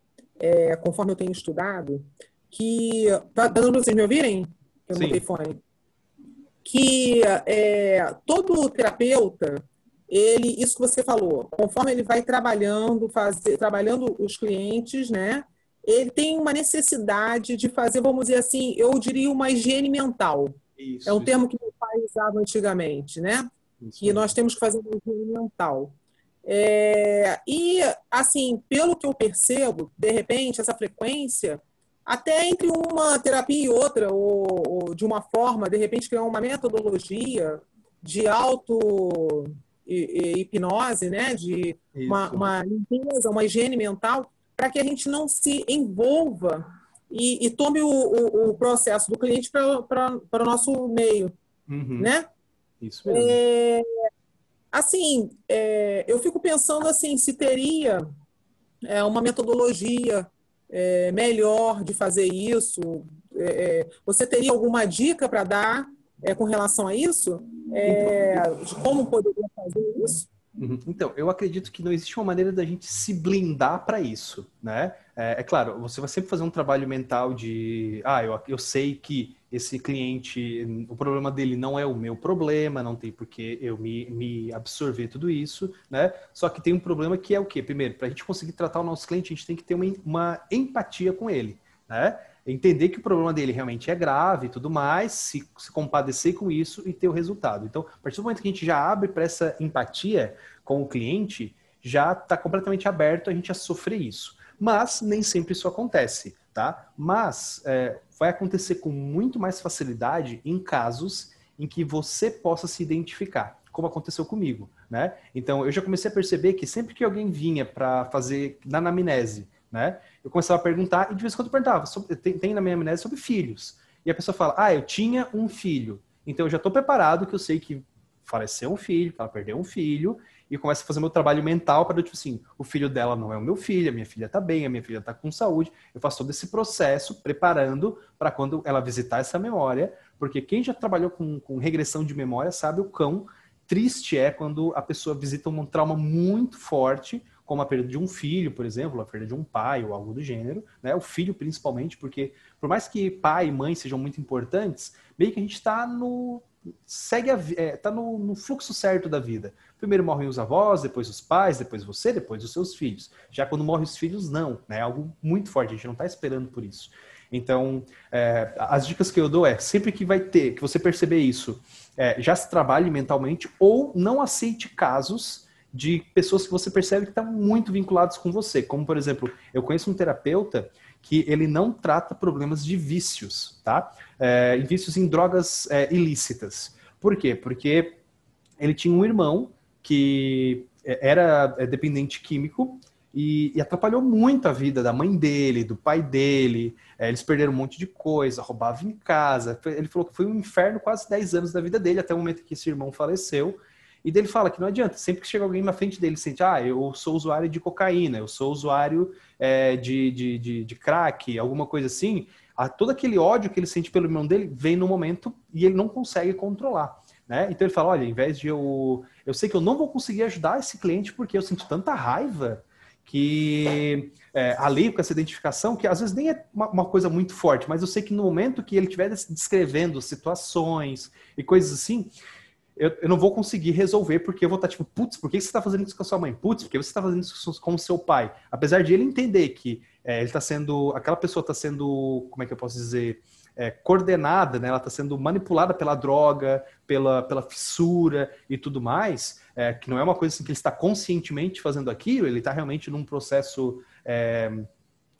é, conforme eu tenho estudado, que tá dando para vocês me ouvirem? Eu não botei fone. Que é, todo terapeuta ele, isso que você falou, conforme ele vai trabalhando, fazer, trabalhando os clientes, né? Ele tem uma necessidade de fazer, vamos dizer assim, eu diria uma higiene mental. Isso, é um isso. termo que meu pai usava antigamente, né? Isso. E nós temos que fazer uma higiene mental. É, e, assim, pelo que eu percebo, de repente, essa frequência, até entre uma terapia e outra, ou, ou de uma forma, de repente, criar uma metodologia de auto hipnose, né? De uma, uma, limpeza, uma higiene mental, para que a gente não se envolva e, e tome o, o, o, processo do cliente para o nosso meio, uhum. né? Isso mesmo. É, assim, é, eu fico pensando assim, se teria é, uma metodologia é, melhor de fazer isso. É, é, você teria alguma dica para dar é, com relação a isso? É, de como poderia fazer isso? Uhum. Então, eu acredito que não existe uma maneira da gente se blindar para isso, né? É, é, claro, você vai sempre fazer um trabalho mental de, ah, eu, eu sei que esse cliente, o problema dele não é o meu problema, não tem por que eu me, me absorver tudo isso, né? Só que tem um problema que é o quê? Primeiro, para a gente conseguir tratar o nosso cliente, a gente tem que ter uma, uma empatia com ele, né? Entender que o problema dele realmente é grave e tudo mais, se, se compadecer com isso e ter o resultado. Então, a partir do momento que a gente já abre para essa empatia com o cliente, já está completamente aberto a gente a sofrer isso. Mas nem sempre isso acontece, tá? Mas é, vai acontecer com muito mais facilidade em casos em que você possa se identificar, como aconteceu comigo, né? Então, eu já comecei a perceber que sempre que alguém vinha para fazer na anamnese, né? Eu começava a perguntar e de vez em quando eu perguntava, sobre, tem, tem na minha amnésia sobre filhos. E a pessoa fala, ah, eu tinha um filho. Então eu já estou preparado que eu sei que faleceu um filho, que ela perdeu um filho, e começo a fazer meu trabalho mental para, tipo assim, o filho dela não é o meu filho, a minha filha está bem, a minha filha está com saúde. Eu faço todo esse processo preparando para quando ela visitar essa memória, porque quem já trabalhou com, com regressão de memória sabe o quão triste é quando a pessoa visita um trauma muito forte como a perda de um filho, por exemplo, a perda de um pai ou algo do gênero, né? O filho principalmente, porque por mais que pai e mãe sejam muito importantes, meio que a gente está no segue a, é, tá no, no, fluxo certo da vida. Primeiro morrem os avós, depois os pais, depois você, depois os seus filhos. Já quando morrem os filhos, não, né? É algo muito forte. A gente não está esperando por isso. Então, é, as dicas que eu dou é sempre que vai ter, que você perceber isso, é, já se trabalhe mentalmente ou não aceite casos de pessoas que você percebe que estão muito vinculados com você. Como, por exemplo, eu conheço um terapeuta que ele não trata problemas de vícios, tá? É, vícios em drogas é, ilícitas. Por quê? Porque ele tinha um irmão que é, era é, dependente químico e, e, atrapalhou muito a vida da mãe dele, do pai dele. É, eles perderam um monte de coisa, roubavam em casa. Ele falou que foi um inferno quase 10 anos da vida dele, até o momento que esse irmão faleceu. E dele fala que não adianta, sempre que chega alguém na frente dele, sente, ah, eu sou usuário de cocaína, eu sou usuário é, de, de, de, de, crack, alguma coisa assim, a, todo aquele ódio que ele sente pelo irmão dele vem no momento e ele não consegue controlar. Né? Então ele fala, olha, em vez de eu... Eu sei que eu não vou conseguir ajudar esse cliente porque eu sinto tanta raiva que é, com essa identificação, que às vezes nem é uma, uma, coisa muito forte, mas eu sei que no momento que ele estiver descrevendo situações e coisas assim, eu, eu, não vou conseguir resolver porque eu vou estar tipo, putz, por que você está fazendo isso com a sua mãe? Putz, por que você está fazendo isso com o seu pai? Apesar de ele entender que é, ele está sendo, aquela pessoa está sendo, como é que eu posso dizer, é, coordenada, né? Ela está sendo manipulada pela droga, pela, pela fissura e tudo mais, é, que não é uma coisa assim que ele está conscientemente fazendo aquilo, ele está realmente num processo é,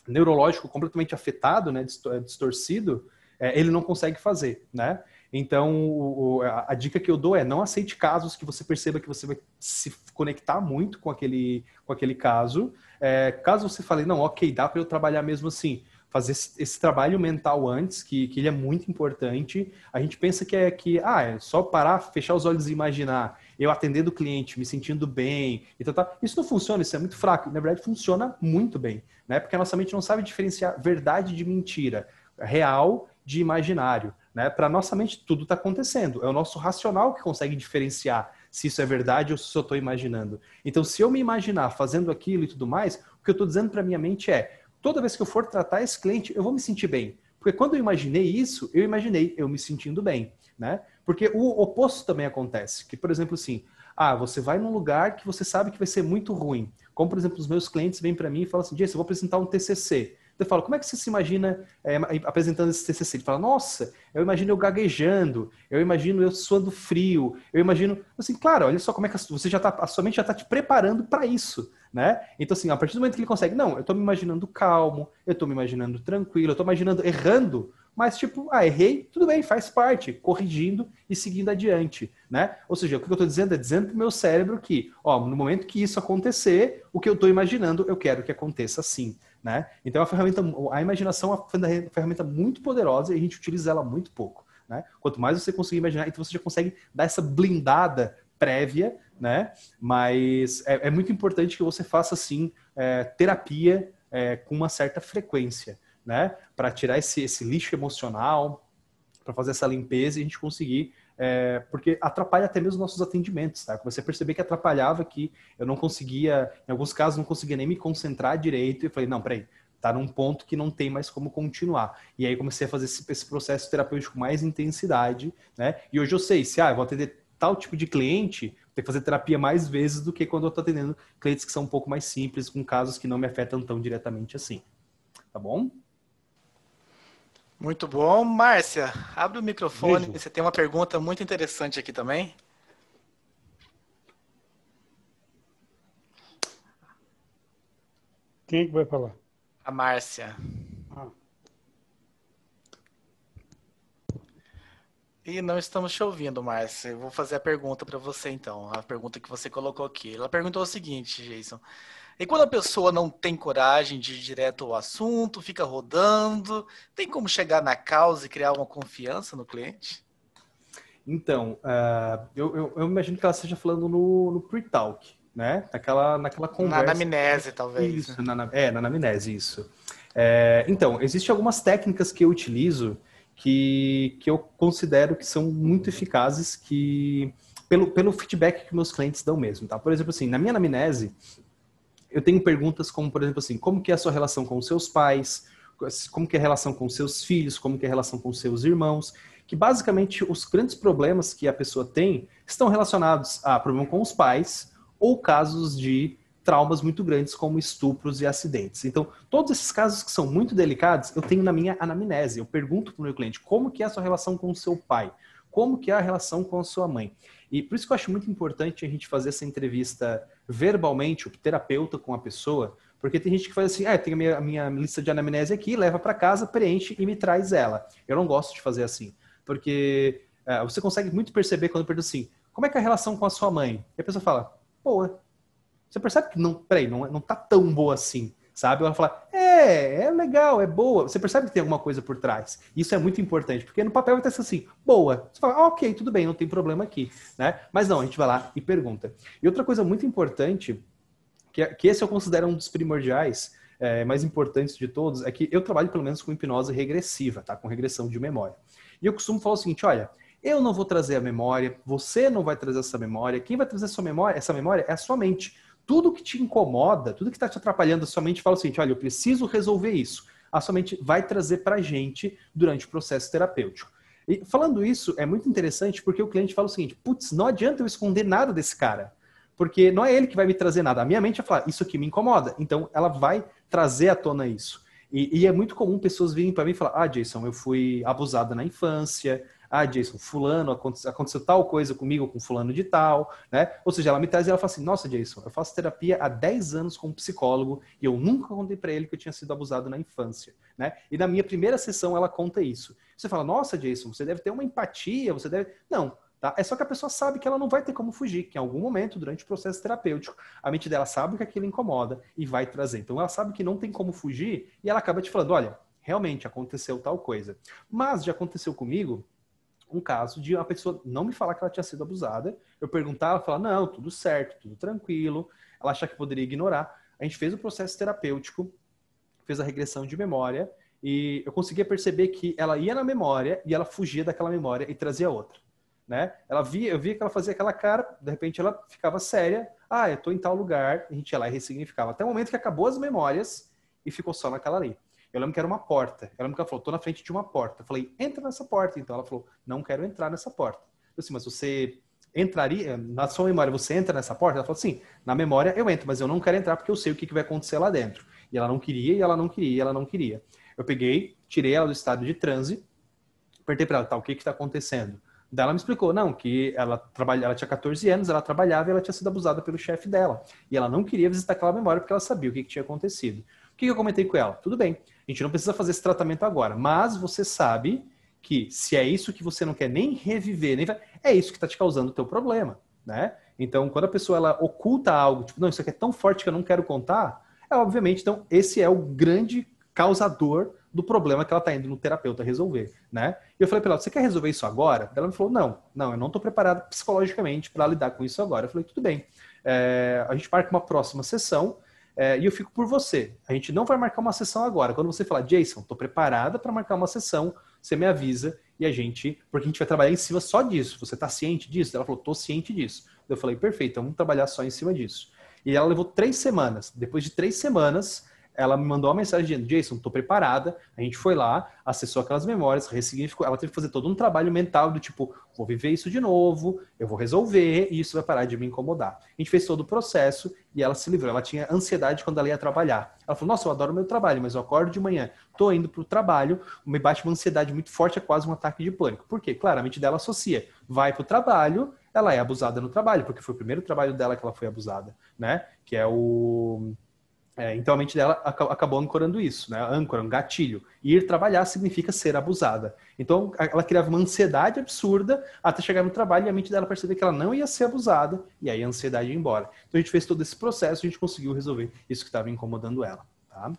neurológico completamente afetado, né? Distorcido, é, ele não consegue fazer, né? Então, o, a, a, dica que eu dou é não aceite casos que você perceba que você vai se conectar muito com aquele, com aquele caso. É, caso você fale, não, ok, dá para eu trabalhar mesmo assim. fazer esse, esse, trabalho mental antes, que, que ele é muito importante. A gente pensa que é que, ah, é só parar, fechar os olhos e imaginar, eu atendendo o cliente, me sentindo bem, e tal, tal. Isso não funciona, isso é muito fraco. Na verdade, funciona muito bem, né? Porque a nossa mente não sabe diferenciar verdade de mentira, real de imaginário, né? Para nossa mente, tudo está acontecendo. É o nosso racional que consegue diferenciar se isso é verdade ou se eu estou imaginando. Então, se eu me imaginar fazendo aquilo e tudo mais, o que eu estou dizendo para minha mente é: toda vez que eu for tratar esse cliente, eu vou me sentir bem. Porque quando eu imaginei isso, eu imaginei eu me sentindo bem, né? Porque o oposto também acontece, que por exemplo assim, ah, você vai num lugar que você sabe que vai ser muito ruim. Como por exemplo, os meus clientes vêm para mim e falam assim: "Jason, eu vou apresentar um TCC". Eu falo, como é que você se imagina é, apresentando esse TCC? Ele fala, nossa, eu imagino eu gaguejando, eu imagino eu suando frio, eu imagino, assim, claro, olha só como é que você já tá, a sua mente já está te preparando para isso, né? Então, assim, a partir do momento que ele consegue, não, eu estou me imaginando calmo, eu estou me imaginando tranquilo, eu estou imaginando errando, mas tipo, ah, errei, tudo bem, faz parte, corrigindo e seguindo adiante, né? Ou seja, o que eu estou dizendo é dizendo para o meu cérebro que, ó, no momento que isso acontecer, o que eu estou imaginando, eu quero que aconteça assim, né? Então a ferramenta, a imaginação é uma ferramenta muito poderosa e a gente utiliza ela muito pouco, né? Quanto mais você conseguir imaginar, então você já consegue dar essa blindada prévia, né? Mas é, é muito importante que você faça assim é, terapia é, com uma certa frequência né? Para tirar esse, esse lixo emocional, para fazer essa limpeza e a gente conseguir é, porque atrapalha até mesmo nossos atendimentos, tá? A perceber que atrapalhava que eu não conseguia, em alguns casos, não conseguia nem me concentrar direito e falei, não, peraí, tá num ponto que não tem mais como continuar. E aí comecei a fazer esse, esse processo terapêutico com mais intensidade, né? E hoje eu sei, se ah, eu vou atender tal tipo de cliente, tem que fazer terapia mais vezes do que quando eu estou atendendo clientes que são um pouco mais simples, com casos que não me afetam tão diretamente assim. Tá bom? Muito bom. Márcia, abre o microfone. Beijo. Você tem uma pergunta muito interessante aqui também. Quem é que vai falar? A Márcia. Ah. E não estamos te ouvindo, Márcia. Eu vou fazer a pergunta para você, então. A pergunta que você colocou aqui. Ela perguntou o seguinte, Jason. E quando a pessoa não tem coragem de ir direto ao assunto, fica rodando, tem como chegar na causa e criar uma confiança no cliente? Então, uh, eu, eu, eu, imagino que ela esteja falando no, no pre-talk, né? Naquela, naquela conversa. Na anamnese, talvez. Isso, né? na, é, na anamnese, isso. É, então, existem algumas técnicas que eu utilizo que, que eu considero que são muito eficazes que pelo, pelo feedback que meus clientes dão mesmo, tá? Por exemplo, assim, na minha anamnese, eu tenho perguntas como, por exemplo, assim, como que é a sua relação com os seus pais, como que é a relação com os seus filhos, como que é a relação com os seus irmãos, que basicamente os grandes problemas que a pessoa tem estão relacionados a problema com os pais ou casos de traumas muito grandes como estupros e acidentes. Então, todos esses casos que são muito delicados, eu tenho na minha anamnese. Eu pergunto para o meu cliente como que é a sua relação com o seu pai, como que é a relação com a sua mãe. E por isso que eu acho muito importante a gente fazer essa entrevista verbalmente, o terapeuta com a pessoa, porque tem gente que faz assim, ah, tenho a minha, a minha lista de anamnese aqui, leva para casa, preenche e me traz ela. Eu não gosto de fazer assim, porque é, você consegue muito perceber quando pergunta assim, como é que é a relação com a sua mãe? E a pessoa fala, boa. Você percebe que não, peraí, não, não tá tão boa assim sabe? Ela fala, é, é legal, é boa. Você percebe que tem alguma coisa por trás. Isso é muito importante, porque no papel vai estar assim, boa. Você fala, ok, tudo bem, não tem problema aqui, né? Mas não, a gente vai lá e pergunta. E outra coisa muito importante, que, que esse eu considero um dos primordiais, é, mais importantes de todos, é que eu trabalho pelo menos com hipnose regressiva, tá? Com regressão de memória. E eu costumo falar o seguinte, olha, eu não vou trazer a memória, você não vai trazer essa memória, quem vai trazer essa memória, essa memória é a sua mente tudo que te incomoda, tudo que está te atrapalhando, a sua mente fala o seguinte: olha, eu preciso resolver isso. A sua mente vai trazer para a gente durante o processo terapêutico. E falando isso, é muito interessante porque o cliente fala o seguinte: putz, não adianta eu esconder nada desse cara. Porque não é ele que vai me trazer nada. A minha mente vai falar, isso aqui me incomoda. Então, ela vai trazer à tona isso. E, e é muito comum pessoas virem para mim e falar: ah, Jason, eu fui abusada na infância, ah, Jason, fulano, aconteceu, tal coisa comigo com fulano de tal, né? Ou seja, ela me traz e ela fala assim, nossa, Jason, eu faço terapia há 10 anos com um psicólogo e eu nunca contei para ele que eu tinha sido abusado na infância, né? E na minha primeira sessão ela conta isso. Você fala, nossa, Jason, você deve ter uma empatia, você deve... Não, Tá? É só que a pessoa sabe que ela não vai ter como fugir, que em algum momento, durante o processo terapêutico, a mente dela sabe que aquilo incomoda e vai trazer. Então ela sabe que não tem como fugir e ela acaba te falando: olha, realmente aconteceu tal coisa. Mas já aconteceu comigo um caso de uma pessoa não me falar que ela tinha sido abusada. Eu perguntava, ela falava, não, tudo certo, tudo tranquilo. Ela achava que poderia ignorar. A gente fez o processo terapêutico, fez a regressão de memória e eu conseguia perceber que ela ia na memória e ela fugia daquela memória e trazia outra. Né? Ela via, eu via que ela fazia aquela cara, de repente ela ficava séria. Ah, eu tô em tal lugar. A gente ia lá e ressignificava. Até o momento que acabou as memórias e ficou só naquela ali. Eu lembro que era uma porta. Ela falou, tô na frente de uma porta. Eu falei, entra nessa porta. Então ela falou, não quero entrar nessa porta. Eu disse, mas você entraria, na sua memória, você entra nessa porta? Ela falou, sim, na memória eu entro, mas eu não quero entrar porque eu sei o que, que vai acontecer lá dentro. E ela não queria, e ela não queria, e ela não queria. Eu peguei, tirei ela do estado de transe, perguntei para ela, tá, o que que tá acontecendo? Daí ela me explicou, não, que ela trabalha, ela tinha 14 anos, ela trabalhava e ela tinha sido abusada pelo chefe dela. E ela não queria visitar aquela memória porque ela sabia o que, que tinha acontecido. Que eu comentei com ela? Tudo bem, a gente não precisa fazer esse tratamento agora, mas você sabe que se é isso que você não quer nem reviver, nem é isso que está te causando o teu problema, né? Então, quando a pessoa ela oculta algo, tipo, não, isso aqui é tão forte que eu não quero contar, é obviamente, então, esse é o grande causador do problema que ela está indo no terapeuta resolver, né? E eu falei para ela, você quer resolver isso agora? Ela me falou, não, não, eu não estou preparada psicologicamente para lidar com isso agora. Eu falei, tudo bem, é, a gente marca uma próxima sessão é, e eu fico por você. A gente não vai marcar uma sessão agora. Quando você falar, Jason, estou preparada para marcar uma sessão, você me avisa e a gente, porque a gente vai trabalhar em cima só disso. Você está ciente disso? Ela falou, estou ciente disso. Eu falei, perfeito, então vamos trabalhar só em cima disso. E ela levou três semanas. Depois de três semanas, ela me mandou uma mensagem dizendo: Jason, estou preparada. A gente foi lá, acessou aquelas memórias, ressignificou. Ela teve que fazer todo um trabalho mental do tipo: vou viver isso de novo, eu vou resolver e isso vai parar de me incomodar. A gente fez todo o processo e ela se livrou. Ela tinha ansiedade quando ela ia trabalhar. Ela falou: Nossa, eu adoro meu trabalho, mas eu acordo de manhã, estou indo para o trabalho, me bate uma ansiedade muito forte, é quase um ataque de pânico. Por quê? Claramente dela associa. Vai para o trabalho, ela é abusada no trabalho, porque foi o primeiro trabalho dela que ela foi abusada, né? Que é o é, então a mente dela acabou ancorando isso, né? Âncora, um gatilho. Ir trabalhar significa ser abusada. Então ela criava uma ansiedade absurda até chegar no trabalho e a mente dela perceber que ela não ia ser abusada e aí a ansiedade ia embora. Então a gente fez todo esse processo e a gente conseguiu resolver isso que estava incomodando ela, tá?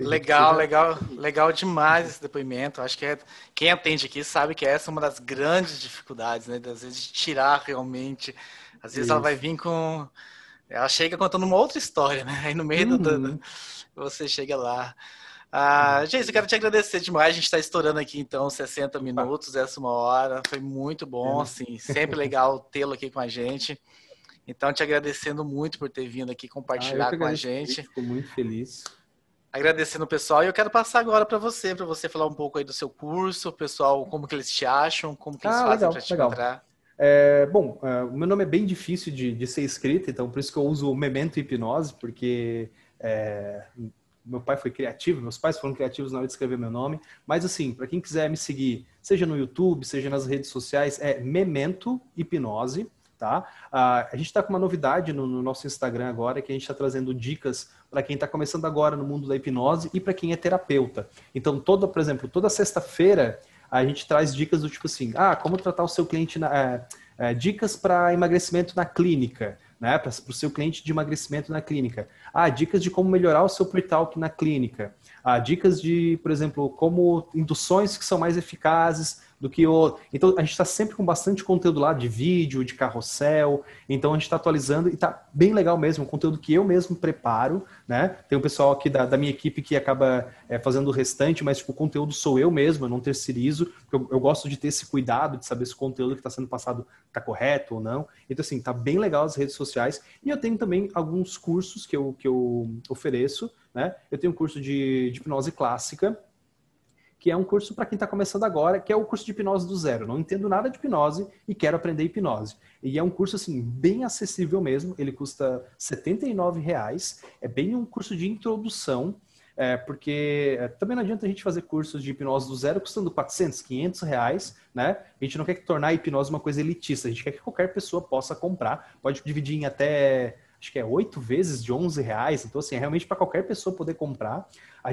Legal, legal, legal demais esse depoimento. Acho que é, quem atende aqui sabe que essa é uma das grandes dificuldades, né? Às vezes de tirar realmente. Às vezes Isso. ela vai vir com ela chega contando uma outra história, né? Aí no meio uhum. do, você chega lá. Ah, gente, eu quero te agradecer demais. A gente está estourando aqui, então, 60 minutos, essa uma hora. Foi muito bom, assim, sempre legal tê-lo aqui com a gente. Então, te agradecendo muito por ter vindo aqui compartilhar ah, com a gente. Fico muito feliz. Agradecendo o pessoal. E eu quero passar agora para você, para você falar um pouco aí do seu curso, o pessoal, como que eles te acham, como que eles ah, fazem para te legal. encontrar. É, bom, é, o meu nome é bem difícil de, de, ser escrito, então por isso que eu uso o Memento Hipnose, porque é, meu pai foi criativo, meus pais foram criativos na hora de escrever meu nome. Mas assim, para quem quiser me seguir, seja no YouTube, seja nas redes sociais, é Memento Hipnose, tá? Ah, a gente está com uma novidade no, no, nosso Instagram agora, que a gente está trazendo dicas para quem está começando agora no mundo da hipnose e para quem é terapeuta. Então, toda, por exemplo, toda sexta-feira a gente traz dicas do tipo assim, ah, como tratar o seu cliente, na, é, é, dicas para emagrecimento na clínica, né, para o seu cliente de emagrecimento na clínica. Ah, dicas de como melhorar o seu pre-talk na clínica. Ah, dicas de, por exemplo, como induções que são mais eficazes do que o. Então a gente está sempre com bastante conteúdo lá de vídeo, de carrossel. Então a gente está atualizando e está bem legal mesmo. Um conteúdo que eu mesmo preparo, né? Tem um pessoal aqui da, da minha equipe que acaba é, fazendo o restante, mas tipo, o conteúdo sou eu mesmo, eu não terceirizo. Eu, eu gosto de ter esse cuidado de saber se o conteúdo que está sendo passado está correto ou não. Então, assim, tá bem legal as redes sociais. E eu tenho também alguns cursos que eu, que eu ofereço, né? Eu tenho um curso de, de hipnose clássica que é um curso para quem está começando agora, que é o curso de hipnose do zero. Não entendo nada de hipnose e quero aprender hipnose. E é um curso assim bem acessível mesmo. Ele custa R$ reais. É bem um curso de introdução, é, porque é, também não adianta a gente fazer cursos de hipnose do zero custando 400, 500 reais, né? A gente não quer tornar a hipnose uma coisa elitista. A gente quer que qualquer pessoa possa comprar. Pode dividir em até acho que é oito vezes de 11 reais. Então, assim, é realmente para qualquer pessoa poder comprar.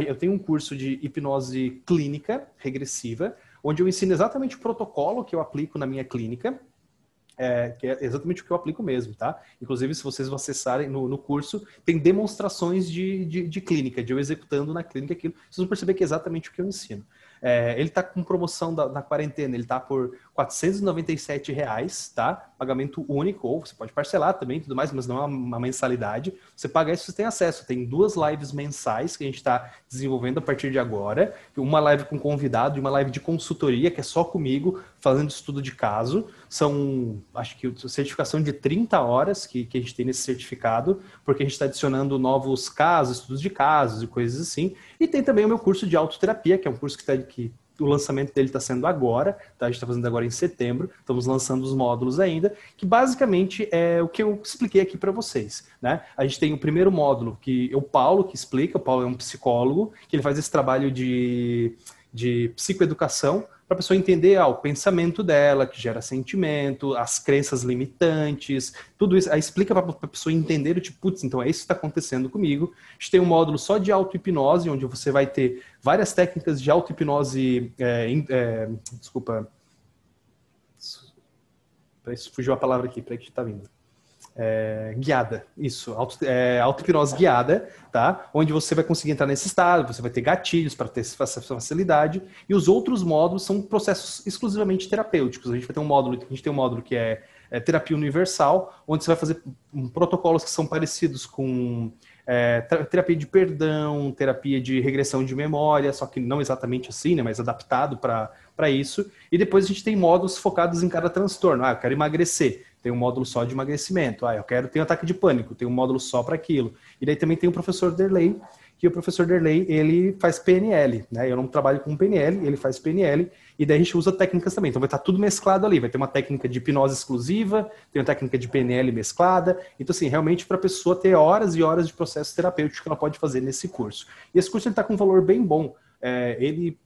Eu tenho um curso de hipnose clínica regressiva, onde eu ensino exatamente o protocolo que eu aplico na minha clínica. é, que é exatamente o que eu aplico mesmo, tá? Inclusive, se vocês acessarem no, no curso, tem demonstrações de, de, de, clínica, de eu executando na clínica aquilo. Vocês vão perceber que é exatamente o que eu ensino. É, ele está com promoção da, na quarentena, ele está por 497 reais, tá? Pagamento único, ou você pode parcelar também tudo mais, mas não é uma mensalidade. Você paga isso, você tem acesso. Tem duas lives mensais que a gente está desenvolvendo a partir de agora. Uma live com convidado e uma live de consultoria, que é só comigo, fazendo estudo de caso. São, acho que, certificação de 30 horas que, que a gente tem nesse certificado, porque a gente está adicionando novos casos, estudos de casos e coisas assim. E tem também o meu curso de autoterapia, que é um curso que, tá, que o lançamento dele está sendo agora, tá? a gente está fazendo agora em setembro, estamos lançando os módulos ainda, que basicamente é o que eu expliquei aqui para vocês. Né? A gente tem o primeiro módulo, que é o Paulo que explica, o Paulo é um psicólogo, que ele faz esse trabalho de, de psicoeducação, para a pessoa entender ah, o pensamento dela, que gera sentimento, as crenças limitantes, tudo isso. Aí explica para a pessoa entender tipo, putz, então é isso que está acontecendo comigo. A gente tem um módulo só de auto-hipnose, onde você vai ter várias técnicas de auto-hipnose. É, é, desculpa. Fugiu a palavra aqui, para que está vindo é, guiada, isso, auto, é, guiada, tá? Onde você vai conseguir entrar nesse estado, você vai ter gatilhos para ter essa facilidade, e os outros módulos são processos exclusivamente terapêuticos. A gente vai ter um módulo, a gente tem um módulo que é, é terapia universal, onde você vai fazer protocolos que são parecidos com é, terapia de perdão, terapia de regressão de memória, só que não exatamente assim, né, mas adaptado para isso. E depois a gente tem módulos focados em cada transtorno. Ah, eu quero emagrecer tem um módulo só de emagrecimento. Ah, eu quero ter um ataque de pânico, tem um módulo só para aquilo. E daí também tem o professor Derley, que o professor Derley, ele faz PNL, né? Eu não trabalho com PNL, ele faz PNL, e daí a gente usa técnicas também. Então vai estar tudo mesclado ali, vai ter uma técnica de hipnose exclusiva, tem uma técnica de PNL mesclada. Então assim, realmente para a pessoa ter horas e horas de processo terapêutico que ela pode fazer nesse curso. E esse curso está com um valor bem bom. É, ele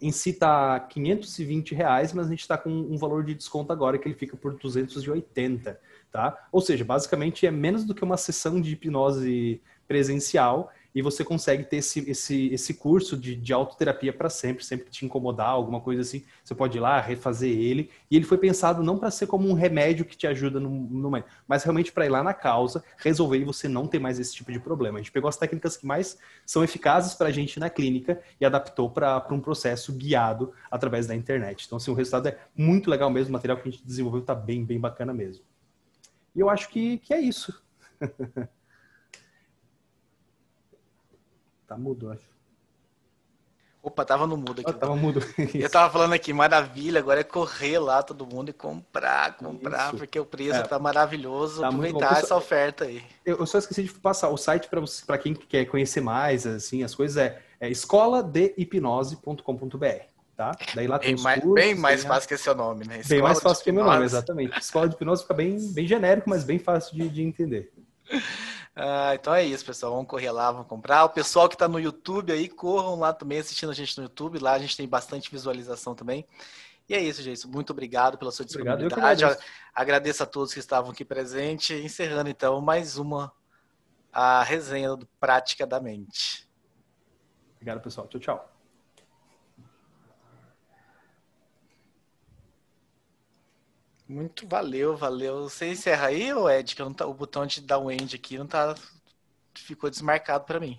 em si está 520 reais, mas a gente está com um valor de desconto agora que ele fica por 280, tá? Ou seja, basicamente é menos do que uma sessão de hipnose presencial e você consegue ter esse, esse, esse curso de, de autoterapia para sempre, sempre que te incomodar, alguma coisa assim, você pode ir lá, refazer ele. E ele foi pensado não para ser como um remédio que te ajuda no, no mas realmente para ir lá na causa, resolver e você não ter mais esse tipo de problema. A gente pegou as técnicas que mais são eficazes para a gente na clínica e adaptou para um processo guiado através da internet. Então, assim, o resultado é muito legal mesmo, o material que a gente desenvolveu está bem, bem bacana mesmo. E eu acho que, que é isso. Tá mudo, acho. Opa, tava no mudo aqui. Ah, tava mudo. eu tava falando aqui, maravilha, agora é correr lá todo mundo e comprar, comprar, Isso. porque o preço é, tá maravilhoso. Tá aproveitar essa oferta aí. Eu só esqueci de passar o site para quem quer conhecer mais, assim, as coisas é, é escoladehipnose.com.br. Tá? Daí lá tem bem, mais, cursos, bem mais fácil que esse seu nome, né? Escola bem mais fácil que meu nome, exatamente. Escola de hipnose fica bem, bem genérico, mas bem fácil de, de entender. Ah, então é isso, pessoal. Vamos correr lá, vamos comprar. O pessoal que está no YouTube aí, corram lá também assistindo a gente no YouTube. Lá a gente tem bastante visualização também. E é isso, gente. Muito obrigado pela sua disponibilidade. Obrigado, agradeço. a todos que estavam aqui presentes. Encerrando então mais uma a resenha do Prática da Mente. Obrigado, pessoal. Tchau, tchau. Muito valeu, valeu. Você encerra aí, Ed? Que tá, o botão de dar um end aqui não tá. Ficou desmarcado para mim.